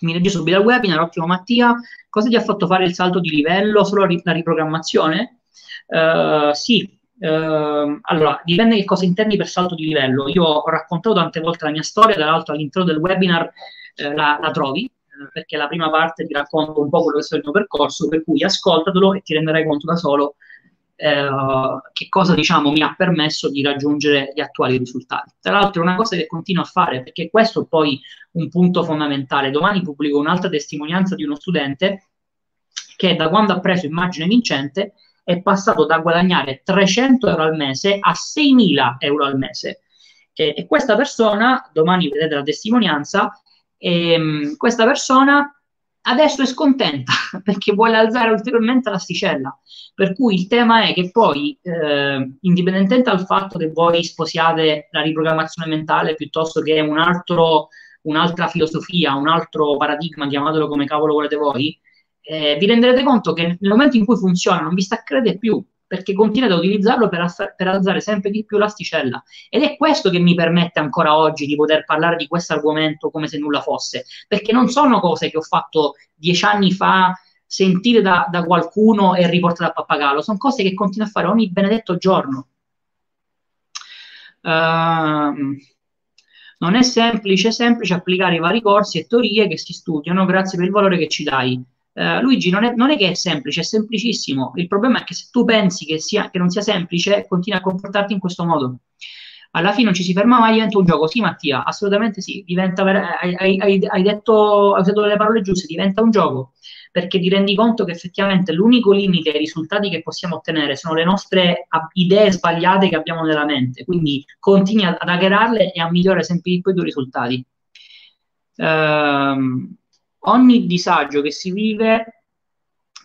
Mi leggi subito al webinar, ottimo Mattia, cosa ti ha fatto fare il salto di livello? Solo la riprogrammazione? Uh, sì, uh, allora dipende che cosa intendi per salto di livello. Io ho raccontato tante volte la mia storia, dall'altro all'interno del webinar uh, la, la, trovi, perché la prima parte ti racconto un po' quello che è il mio percorso, per cui ascoltatelo e ti renderai conto da solo che cosa diciamo mi ha permesso di raggiungere gli attuali risultati. Tra l'altro è una cosa che continuo a fare perché questo è poi un punto fondamentale. Domani pubblico un'altra testimonianza di uno studente che da quando ha preso immagine vincente è passato da guadagnare 300 euro al mese a 6.000 euro al mese. E, e questa persona, domani vedete la testimonianza, ehm, questa persona adesso è scontenta perché vuole alzare ulteriormente l'asticella. Per cui il tema è che poi, eh, indipendentemente dal fatto che voi sposiate la riprogrammazione mentale piuttosto che un altro, un'altra filosofia, un altro paradigma, chiamatelo come cavolo volete voi, eh, vi renderete conto che nel momento in cui funziona non vi staccate più perché continuate a utilizzarlo per, ass- per, alzare sempre di più l'asticella. Ed è questo che mi permette ancora oggi di poter parlare di questo argomento come se nulla fosse, perché non sono cose che ho fatto dieci anni fa, sentite da, da qualcuno e riportate a pappagallo, sono cose che continuo a fare ogni benedetto giorno. Uh, non è semplice, semplice applicare i vari corsi e teorie che si studiano, grazie per il valore che ci dai. Uh, Luigi, non è, non è, che è semplice, è semplicissimo. Il problema è che se tu pensi che, sia, che non sia semplice, continui a comportarti in questo modo. Alla fine non ci si ferma mai, diventa un gioco. Sì, Mattia, assolutamente sì. Diventa, hai, hai, hai, detto, hai usato le parole giuste, diventa un gioco. Perché ti rendi conto che effettivamente l'unico limite ai risultati che possiamo ottenere sono le nostre idee sbagliate che abbiamo nella mente. Quindi continui ad hackerarle e a migliorare sempre di più i tuoi risultati. Ehm ogni disagio che si vive,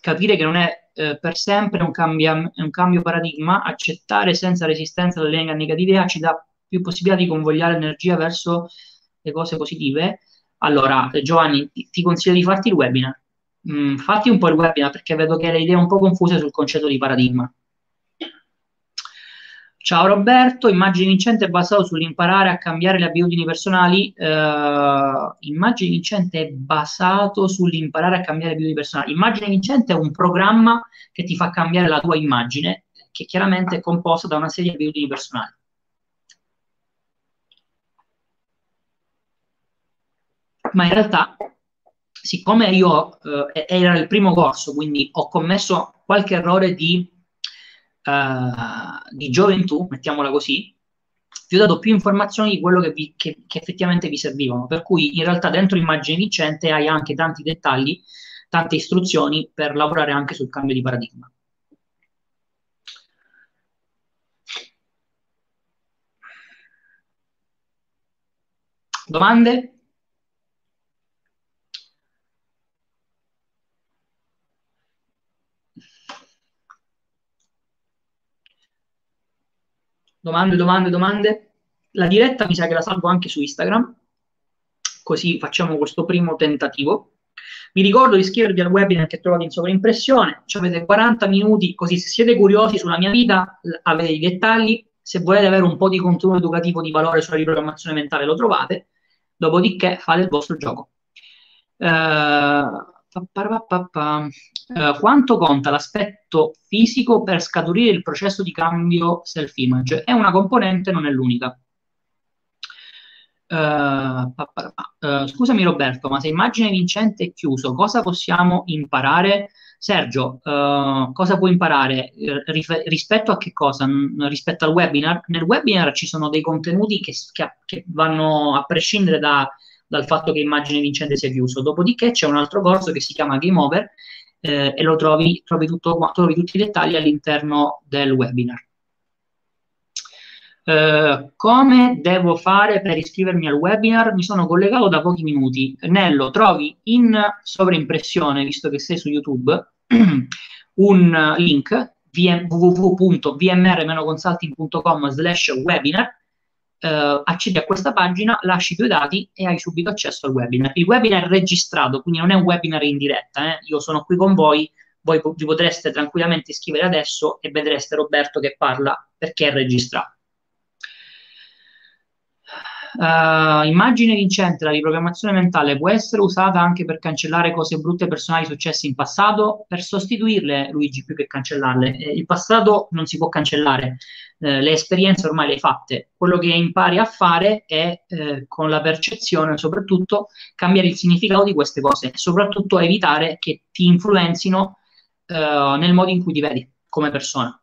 capire che non è eh, per sempre un, cambia, un, cambio paradigma, accettare senza resistenza le negative idee ci dà più possibilità di convogliare energia verso le cose positive. Allora, eh, Giovanni, ti, consiglio di farti il webinar. Mm, fatti un po' il webinar perché vedo che le idee un po' confuse sul concetto di paradigma. Ciao Roberto, immagine vincente è basato sull'imparare a cambiare le abitudini personali. Uh, immagine vincente è basato sull'imparare a cambiare le abitudini personali. Immagine vincente è un programma che ti fa cambiare la tua immagine, che chiaramente è composta da una serie di abitudini personali. Ma in realtà, siccome io uh, era il primo corso, quindi ho commesso qualche errore di uh, di gioventù, mettiamola così, vi ho dato più informazioni di quello che, vi, che, che, effettivamente vi servivano. Per cui in realtà dentro Immagine Vincente hai anche tanti dettagli, tante istruzioni per lavorare anche sul cambio di paradigma. Domande? Domande, domande, domande. La diretta mi sa che la salvo anche su Instagram, così facciamo questo primo tentativo. Vi ricordo di iscrivervi al webinar che trovate in sovraimpressione, cioè avete 40 minuti, così se siete curiosi sulla mia vita avete i dettagli, se volete avere un po' di contenuto educativo di valore sulla riprogrammazione mentale lo trovate, dopodiché fate il vostro gioco. Uh, Uh, quanto conta l'aspetto fisico per scaturire il processo di cambio self-image? È una componente, non è l'unica. Uh, uh, scusami Roberto, ma se immagine vincente è chiuso, cosa possiamo imparare? Sergio, cosa puoi imparare? Rif- rispetto a che cosa? N- rispetto al webinar? Nel webinar ci sono dei contenuti che, che, che vanno a prescindere da, dal fatto che immagine vincente sia chiuso. Dopodiché c'è un altro corso che si chiama Game Over eh, e lo trovi, trovi, tutto, trovi tutti i dettagli all'interno del webinar. Uh, come devo fare per iscrivermi al webinar? Mi sono collegato da pochi minuti. Nello, trovi in sovraimpressione, visto che sei su YouTube, un link www.vmr-consulting.com slash webinar eh, accedi a questa pagina, lasci i tuoi dati e hai subito accesso al webinar. Il webinar è registrato, quindi non è un webinar in diretta. Eh? Io sono qui con voi, voi vi potreste tranquillamente iscrivere adesso e vedreste Roberto che parla perché è registrato. Uh, immagine vincente, la riprogrammazione mentale può essere usata anche per cancellare cose brutte personali successe in passato, per sostituirle, Luigi, più che cancellarle. Eh, il passato non si può cancellare, eh, le esperienze ormai le hai fatte. Quello che impari a fare è, eh, con la percezione, soprattutto, cambiare il significato di queste cose e soprattutto evitare che ti influenzino eh, nel modo in cui ti vedi come persona.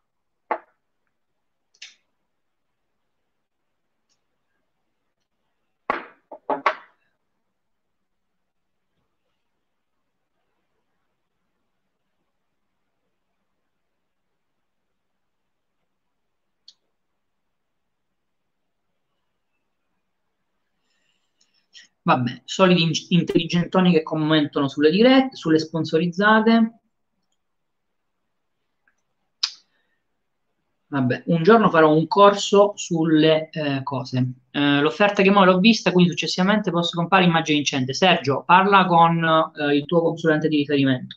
Vabbè, soliti intelligentoni che commentano sulle dirette, sulle sponsorizzate. Vabbè, un giorno farò un corso sulle eh, cose. Eh, l'offerta che ora l'ho vista, quindi successivamente posso comprare immagine vincente. Sergio, parla con eh, il tuo consulente di riferimento.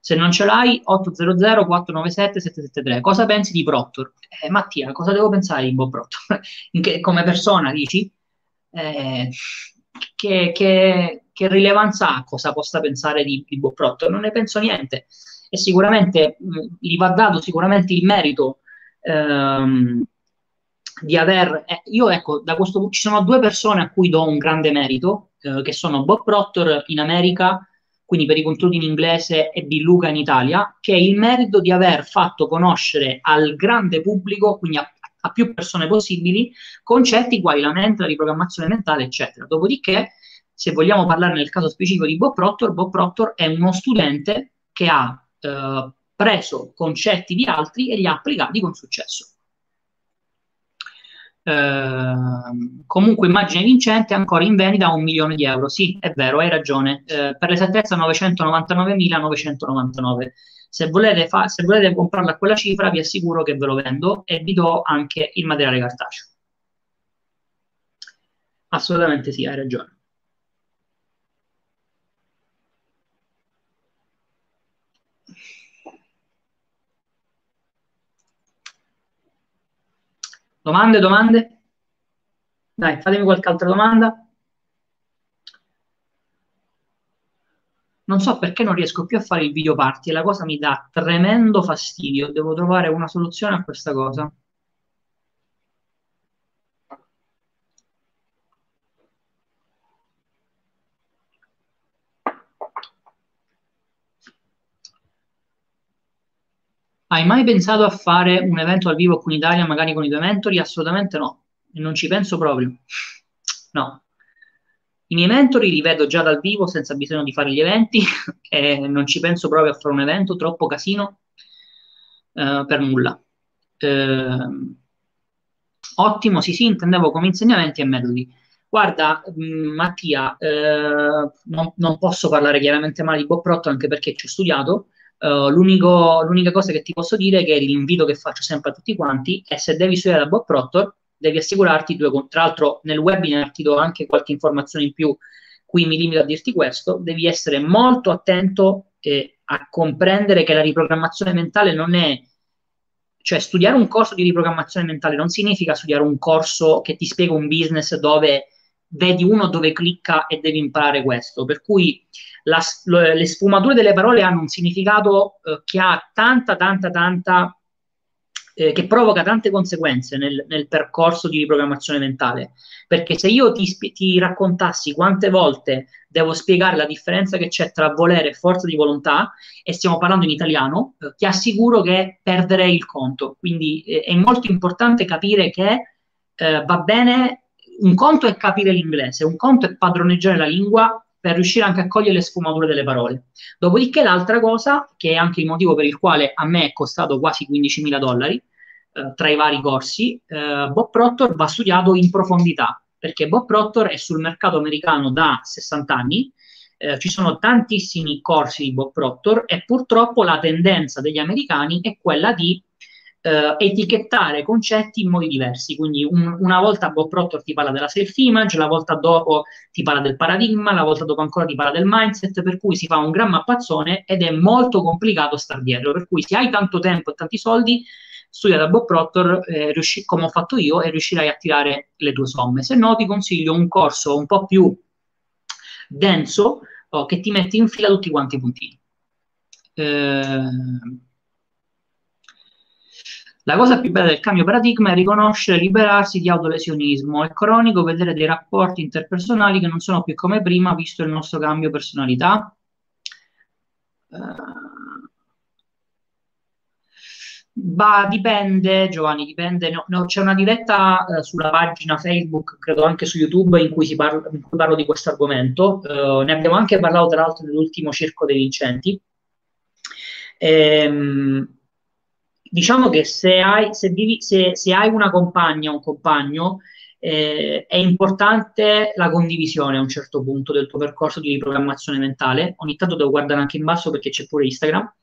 Se non ce l'hai, 800 497 773. Cosa pensi di Proctor? Eh, Mattia, cosa devo pensare di Bob Proctor? che, come persona, dici? Eh, che, che, che, rilevanza ha cosa possa pensare di, di Bob Proctor? Non ne penso niente. E sicuramente mh, gli va dato sicuramente il merito ehm, di aver... Eh, io ecco, da questo ci sono due persone a cui do un grande merito, eh, che sono Bob Proctor in America, quindi per i contenuti in inglese, e Bill Luca in Italia, che è il merito di aver fatto conoscere al grande pubblico, quindi a a più persone possibili concetti quali la mente, la riprogrammazione mentale, eccetera. Dopodiché, se vogliamo parlare nel caso specifico di Bob Proctor, Bob Proctor è uno studente che ha eh, preso concetti di altri e li ha applicati con successo. Eh, comunque immagine vincente ancora in vendita a un milione di euro sì è vero hai ragione eh, per l'esattezza 999.999 se volete, fa- se volete comprarla a quella cifra, vi assicuro che ve lo vendo e vi do anche il materiale cartaceo. Assolutamente sì, hai ragione. Domande, domande? Dai, fatemi qualche altra domanda. Non so perché non riesco più a fare il video party e la cosa mi dà tremendo fastidio. Devo trovare una soluzione a questa cosa. Hai mai pensato a fare un evento al vivo in Italia, magari con i tuoi mentori? Assolutamente no, non ci penso proprio. No, i miei mentori li vedo già dal vivo senza bisogno di fare gli eventi e non ci penso proprio a fare un evento, troppo casino eh, per nulla. Eh, ottimo, sì sì, intendevo come insegnamenti e metodi. Guarda, mm, Mattia, eh, non, non, posso parlare chiaramente male di Bob Proctor anche perché ci ho studiato. Uh, l'unica cosa che ti posso dire è che l'invito che faccio sempre a tutti quanti è se devi studiare da Bob Proctor, devi assicurarti due, tra l'altro nel webinar ti do anche qualche informazione in più, qui mi limito a dirti questo, devi essere molto attento eh, a comprendere che la riprogrammazione mentale non è, cioè studiare un corso di riprogrammazione mentale non significa studiare un corso che ti spiega un business dove vedi uno dove clicca e devi imparare questo, per cui la, le sfumature delle parole hanno un significato eh, che ha tanta, tanta, tanta eh, che provoca tante conseguenze nel, nel, percorso di riprogrammazione mentale. Perché se io ti, ti, raccontassi quante volte devo spiegare la differenza che c'è tra volere e forza di volontà, e stiamo parlando in italiano, eh, ti assicuro che perderei il conto. Quindi eh, è molto importante capire che eh, va bene. Un conto è capire l'inglese, un conto è padroneggiare la lingua per riuscire anche a cogliere le sfumature delle parole. Dopodiché l'altra cosa, che è anche il motivo per il quale a me è costato quasi 15.000 dollari eh, tra i vari corsi, eh, Bob Proctor va studiato in profondità, perché Bob Proctor è sul mercato americano da 60 anni, eh, ci sono tantissimi corsi di Bob Proctor e purtroppo la tendenza degli americani è quella di eh, etichettare concetti in modi diversi. Quindi un, una volta Bob Proctor ti parla della self-image, la volta dopo ti parla del paradigma, la volta dopo ancora ti parla del mindset, per cui si fa un gran mappazzone ed è molto complicato star dietro. Per cui se hai tanto tempo e tanti soldi, studia da Bob Proctor, eh, riusci- come ho fatto io, e riuscirai a tirare le tue somme. Se no, ti consiglio un corso un po' più denso oh, che ti mette in fila tutti quanti i puntini. Eh, la cosa più bella del cambio paradigma è riconoscere e liberarsi di autolesionismo. È cronico vedere dei rapporti interpersonali che non sono più come prima, visto il nostro cambio personalità. Uh, dipende, Giovanni, dipende. No, no, c'è una diretta eh, sulla pagina Facebook, credo anche su YouTube, in cui, si parla, in cui parlo di questo argomento. Uh, ne abbiamo anche parlato, tra l'altro, nell'ultimo Circo dei Vincenti. Ehm, diciamo che se hai, se, vivi, se, se hai una compagna o un compagno, eh, è importante la condivisione a un certo punto del tuo percorso di riprogrammazione mentale. Ogni tanto devo guardare anche in basso perché c'è pure Instagram.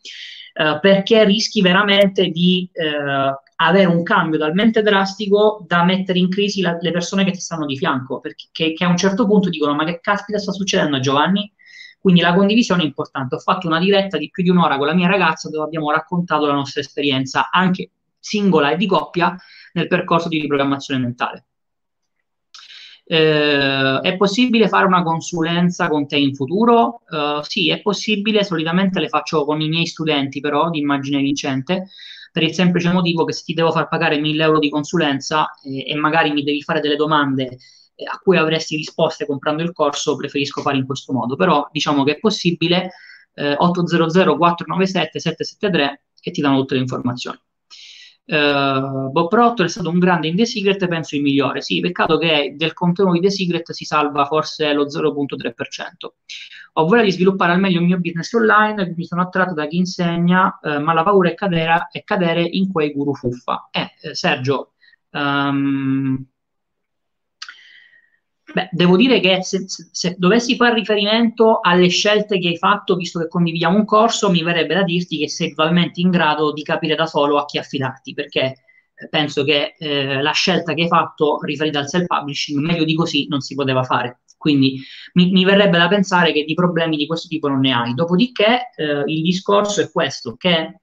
Eh, perché rischi veramente di eh, avere un cambio talmente drastico da mettere in crisi la, le persone che ti stanno di fianco, perché che, che a un certo punto dicono ma che caspita sta succedendo a Giovanni? Quindi la condivisione è importante. Ho fatto una diretta di più di un'ora con la mia ragazza dove abbiamo raccontato la nostra esperienza, anche singola e di coppia, nel percorso di riprogrammazione mentale. Eh, è possibile fare una consulenza con te in futuro? Eh, sì, è possibile, solitamente le faccio con i miei studenti però di immagine vincente, per il semplice motivo che se ti devo far pagare 1000 euro di consulenza eh, e magari mi devi fare delle domande a cui avresti risposte comprando il corso, preferisco fare in questo modo. Però diciamo che è possibile, 800 497 773 e ti danno tutte le informazioni. Uh, Bob Proctor è stato un grande in The Secret, penso il migliore. Sì, peccato che del contenuto di The Secret si salva forse lo 0.3%. Ho voglia di sviluppare al meglio il mio business online, mi sono attratto da chi insegna, uh, ma la paura è cadere, è cadere in quei guru fuffa. Eh, eh Sergio, um, Beh, devo dire che se, se, dovessi fare riferimento alle scelte che hai fatto, visto che condividiamo un corso, mi verrebbe da dirti che sei totalmente in grado di capire da solo a chi affidarti, perché eh, penso che eh, la scelta che hai fatto riferita al self-publishing, meglio di così, non si poteva fare. Quindi mi, mi verrebbe da pensare che di problemi di questo tipo non ne hai. Dopodiché eh, il discorso è questo, che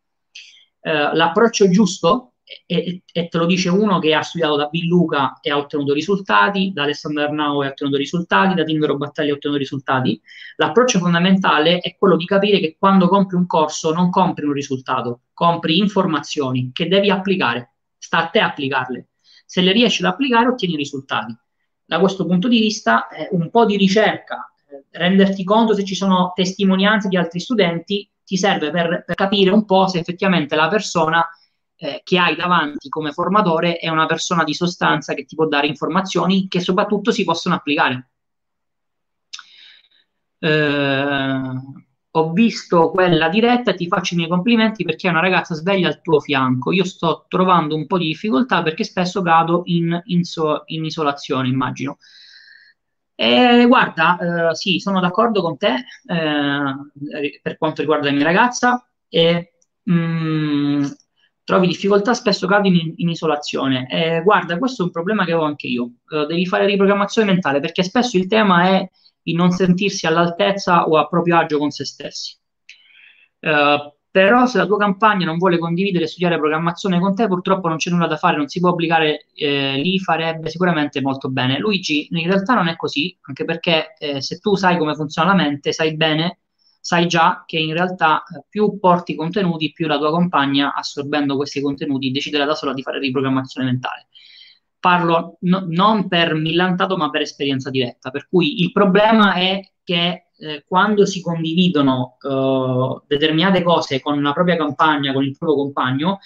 eh, l'approccio giusto e, e, te lo dice uno che ha studiato da Billuca e ha ottenuto risultati, da Alessandro Arnau e ha ottenuto risultati, da Tindero Battaglia ha ottenuto risultati. L'approccio fondamentale è quello di capire che quando compri un corso non compri un risultato, compri informazioni che devi applicare, sta a te applicarle. Se le riesci ad applicare ottieni risultati. Da questo punto di vista eh, un po' di ricerca, eh, renderti conto se ci sono testimonianze di altri studenti ti serve per, per capire un po' se effettivamente la persona eh, che hai davanti come formatore è una persona di sostanza che ti può dare informazioni che soprattutto si possono applicare. Eh, ho visto quella diretta ti faccio i miei complimenti perché è una ragazza sveglia al tuo fianco. Io sto trovando un po' di difficoltà perché spesso cado in, in, so, in isolazione, immagino. Eh, guarda, eh, sì, sono d'accordo con te eh, per quanto riguarda la mia ragazza. E, mh, mm, trovi difficoltà, spesso cadi in, in isolazione. Eh, guarda, questo è un problema che ho anche io. Uh, devi fare riprogrammazione mentale perché spesso il tema è il non sentirsi all'altezza o a proprio agio con se stessi. Uh, però se la tua campagna non vuole condividere e studiare programmazione con te, purtroppo non c'è nulla da fare, non si può obbligare, eh, lì farebbe sicuramente molto bene. Luigi, in realtà non è così, anche perché eh, se tu sai come funziona la mente, sai bene sai già che in realtà eh, più porti contenuti, più la tua compagna, assorbendo questi contenuti, deciderà da sola di fare riprogrammazione mentale. Parlo no, non per millantato, ma per esperienza diretta. Per cui il problema è che eh, quando si condividono eh, determinate cose con la propria campagna, con il proprio compagno,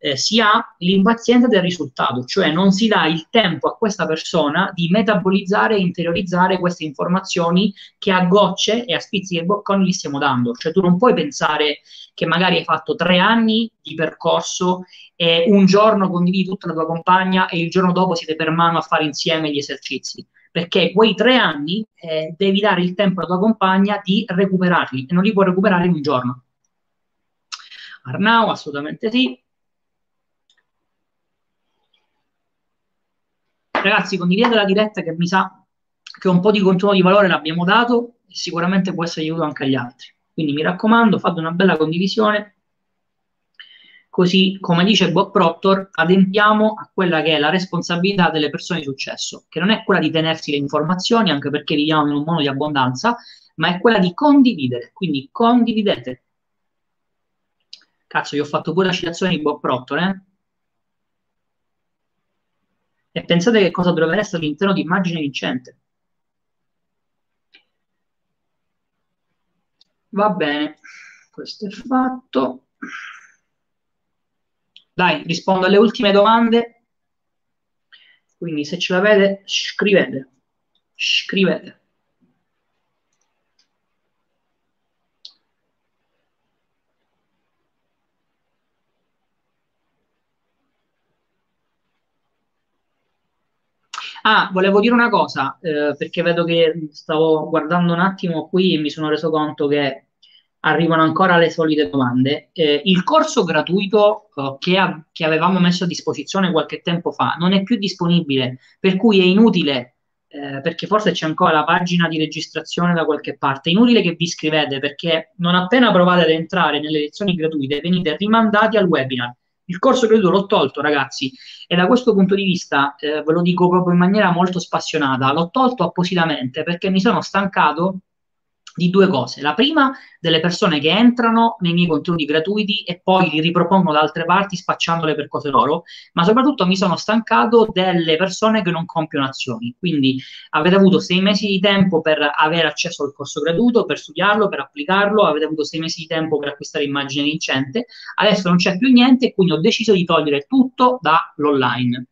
eh, si ha l'impazienza del risultato, cioè non si dà il tempo a questa persona di metabolizzare e interiorizzare queste informazioni che a gocce e a spizzichi e bocconi gli stiamo dando. Cioè tu non puoi pensare che magari hai fatto tre anni di percorso e un giorno condividi tutta la tua compagna e il giorno dopo siete per mano a fare insieme gli esercizi perché quei tre anni eh, devi dare il tempo alla tua compagna di recuperarli e non li puoi recuperare in un giorno. Arnau, assolutamente sì. Ragazzi, condividete la diretta che mi sa che un po' di controllo di valore l'abbiamo dato e sicuramente può essere aiuto anche agli altri. Quindi mi raccomando, fate una bella condivisione, così come dice Bob Proctor, adempiamo a quella che è la responsabilità delle persone di successo, che non è quella di tenersi le informazioni, anche perché viviamo in un mondo di abbondanza, ma è quella di condividere. Quindi condividete. Cazzo, io ho fatto pure la citazione di Bob Proctor, eh? E pensate che cosa dovrebbe essere all'interno di immagine vincente. Va bene, questo è fatto. Dai, rispondo alle ultime domande. Quindi se ce l'avete, scrivete. Scrivete. Ah, volevo dire una cosa, eh, perché vedo che stavo guardando un attimo qui e mi sono reso conto che arrivano ancora le solite domande. Eh, il corso gratuito eh, che, a, che, avevamo messo a disposizione qualche tempo fa non è più disponibile, per cui è inutile, eh, perché forse c'è ancora la pagina di registrazione da qualche parte, è inutile che vi iscrivete perché non appena provate ad entrare nelle lezioni gratuite venite rimandati al webinar. Il corso gratuito l'ho tolto, ragazzi, e da questo punto di vista eh, ve lo dico proprio in maniera molto spassionata, l'ho tolto appositamente perché mi sono stancato di due cose. La prima, delle persone che entrano nei miei contenuti gratuiti e poi li ripropongono da altre parti spacciandole per cose loro, ma soprattutto mi sono stancato delle persone che non compiono azioni. Quindi avete avuto sei mesi di tempo per avere accesso al corso gratuito, per studiarlo, per applicarlo, avete avuto sei mesi di tempo per acquistare immagine vincente, adesso non c'è più niente e quindi ho deciso di togliere tutto dall'online.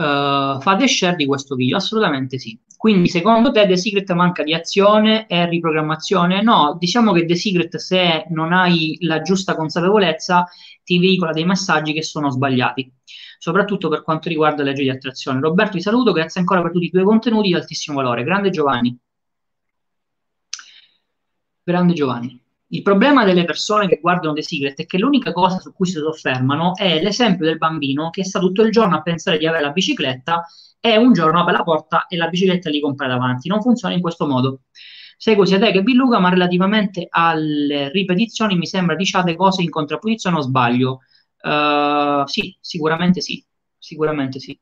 Uh, fate share di questo video? Assolutamente sì. Quindi secondo te The Secret manca di azione e riprogrammazione? No, diciamo che The Secret se non hai la giusta consapevolezza ti veicola dei messaggi che sono sbagliati, soprattutto per quanto riguarda la legge di attrazione. Roberto ti saluto, grazie ancora per tutti i tuoi contenuti di altissimo valore. Grande Giovanni. Grande Giovanni. Il problema delle persone che guardano The Secret è che l'unica cosa su cui si soffermano è l'esempio del bambino che sta tutto il giorno a pensare di avere la bicicletta e un giorno apre la porta e la bicicletta gli compra davanti. Non funziona in questo modo. Seguo sia te che Billuga, ma relativamente alle ripetizioni mi sembra diciate cose in contrapposizione o sbaglio. Uh, sì, sicuramente sì, sicuramente sì.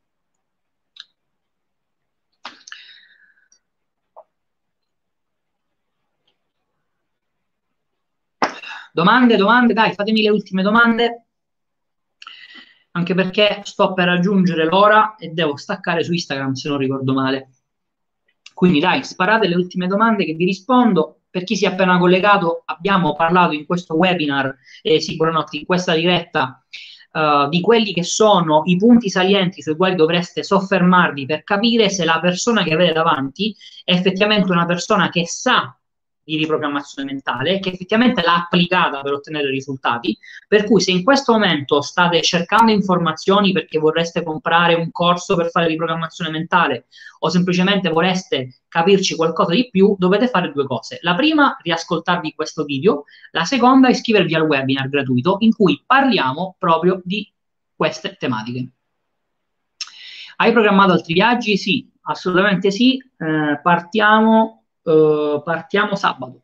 Domande, domande, dai, fatemi le ultime domande. Anche perché sto per raggiungere l'ora e devo staccare su Instagram se non ricordo male. Quindi dai, sparate le ultime domande che vi rispondo. Per chi si è appena collegato, abbiamo parlato in questo webinar, eh, sì, buonanotte, in questa diretta, uh, di quelli che sono i punti salienti sui quali dovreste soffermarvi per capire se la persona che avete davanti è effettivamente una persona che sa di riprogrammazione mentale che effettivamente l'ha applicata per ottenere risultati. Per cui se in questo momento state cercando informazioni perché vorreste comprare un corso per fare riprogrammazione mentale o semplicemente vorreste capirci qualcosa di più, dovete fare due cose. La prima, riascoltarvi questo video, la seconda, iscrivervi al webinar gratuito in cui parliamo proprio di queste tematiche. Hai programmato altri viaggi? Sì, assolutamente sì. Eh, partiamo eh, partiamo sabato.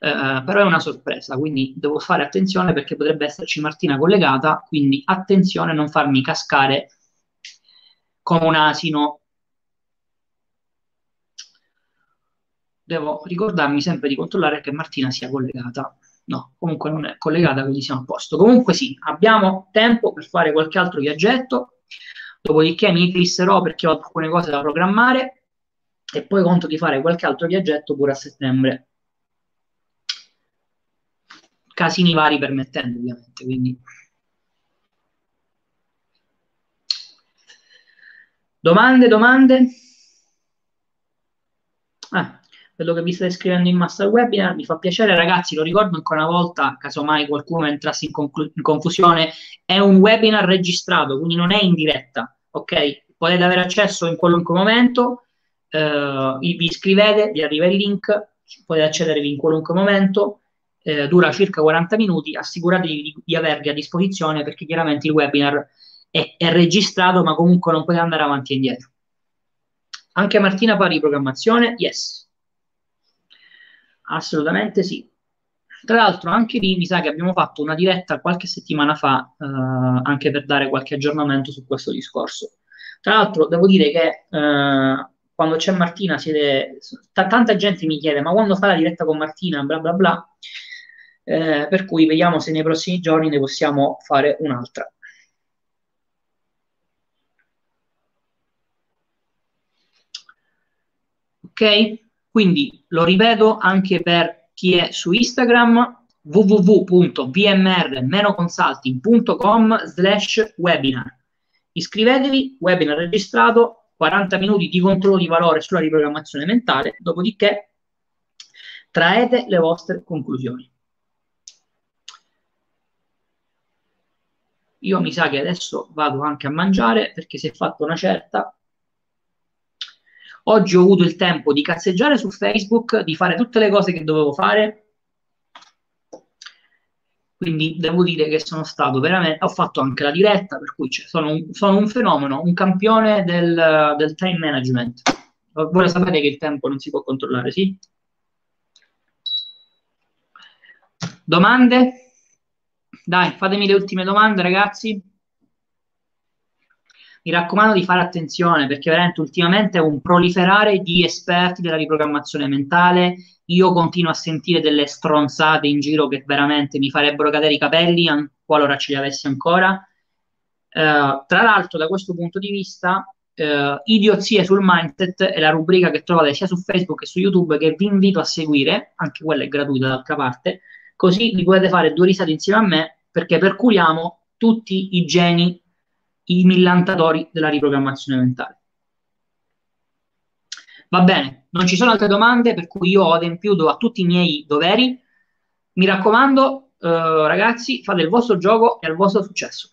Uh, però è una sorpresa, quindi devo fare attenzione perché potrebbe esserci Martina collegata, quindi attenzione a non farmi cascare come un asino. Devo ricordarmi sempre di controllare che Martina sia collegata. No, comunque non è collegata, quindi siamo a posto. Comunque sì, abbiamo tempo per fare qualche altro viaggetto, dopodiché mi eclisserò perché ho alcune cose da programmare e poi conto di fare qualche altro viaggetto pure a settembre. Casini vari permettendo, ovviamente, quindi. Domande, domande? Ah, quello che vi state scrivendo in massa al webinar, mi fa piacere ragazzi, lo ricordo ancora una volta, casomai qualcuno entrasse in, conclu- in confusione, è un webinar registrato, quindi non è in diretta, ok? Potete avere accesso in qualunque momento, eh, vi iscrivete, vi arriva il link, potete accedervi in qualunque momento, eh, dura circa 40 minuti, assicuratevi di, di, avervi a disposizione perché chiaramente il webinar è, è, registrato ma comunque non potete andare avanti e indietro. Anche Martina fa riprogrammazione? Yes. Assolutamente sì. Tra l'altro anche lì mi sa che abbiamo fatto una diretta qualche settimana fa eh, anche per dare qualche aggiornamento su questo discorso. Tra l'altro devo dire che eh, quando c'è Martina siete, t- tanta gente mi chiede ma quando fa la diretta con Martina? Bla bla bla. Eh, per cui vediamo se nei prossimi giorni ne possiamo fare un'altra. Ok? Quindi lo ripeto anche per chi è su Instagram www.vmr-consulting.com slash webinar. Iscrivetevi webinar registrato 40 minuti di controllo di valore sulla riprogrammazione mentale, dopodiché traete le vostre conclusioni. Io mi sa che adesso vado anche a mangiare perché si è fatta una certa. Oggi ho avuto il tempo di cazzeggiare su Facebook, di fare tutte le cose che dovevo fare quindi devo dire che sono stato veramente, ho fatto anche la diretta, per cui sono un, sono un fenomeno, un campione del, del, time management. Voi sapete che il tempo non si può controllare, sì? Domande? Dai, fatemi le ultime domande, ragazzi. Mi raccomando di fare attenzione perché veramente ultimamente è un proliferare di esperti della riprogrammazione mentale. Io continuo a sentire delle stronzate in giro che veramente mi farebbero cadere i capelli, an- qualora ce li avessi ancora. Uh, tra l'altro, da questo punto di vista, uh, Idiozie sul mindset è la rubrica che trovate sia su Facebook che su YouTube che vi invito a seguire, anche quella è gratuita d'altra parte, così vi potete fare due risate insieme a me perché perculiamo tutti i geni, i millantatori della riprogrammazione mentale. Va bene, non ci sono altre domande, per cui io ho adempiuto a tutti i miei doveri. Mi raccomando, eh, ragazzi, fate il vostro gioco e al vostro successo.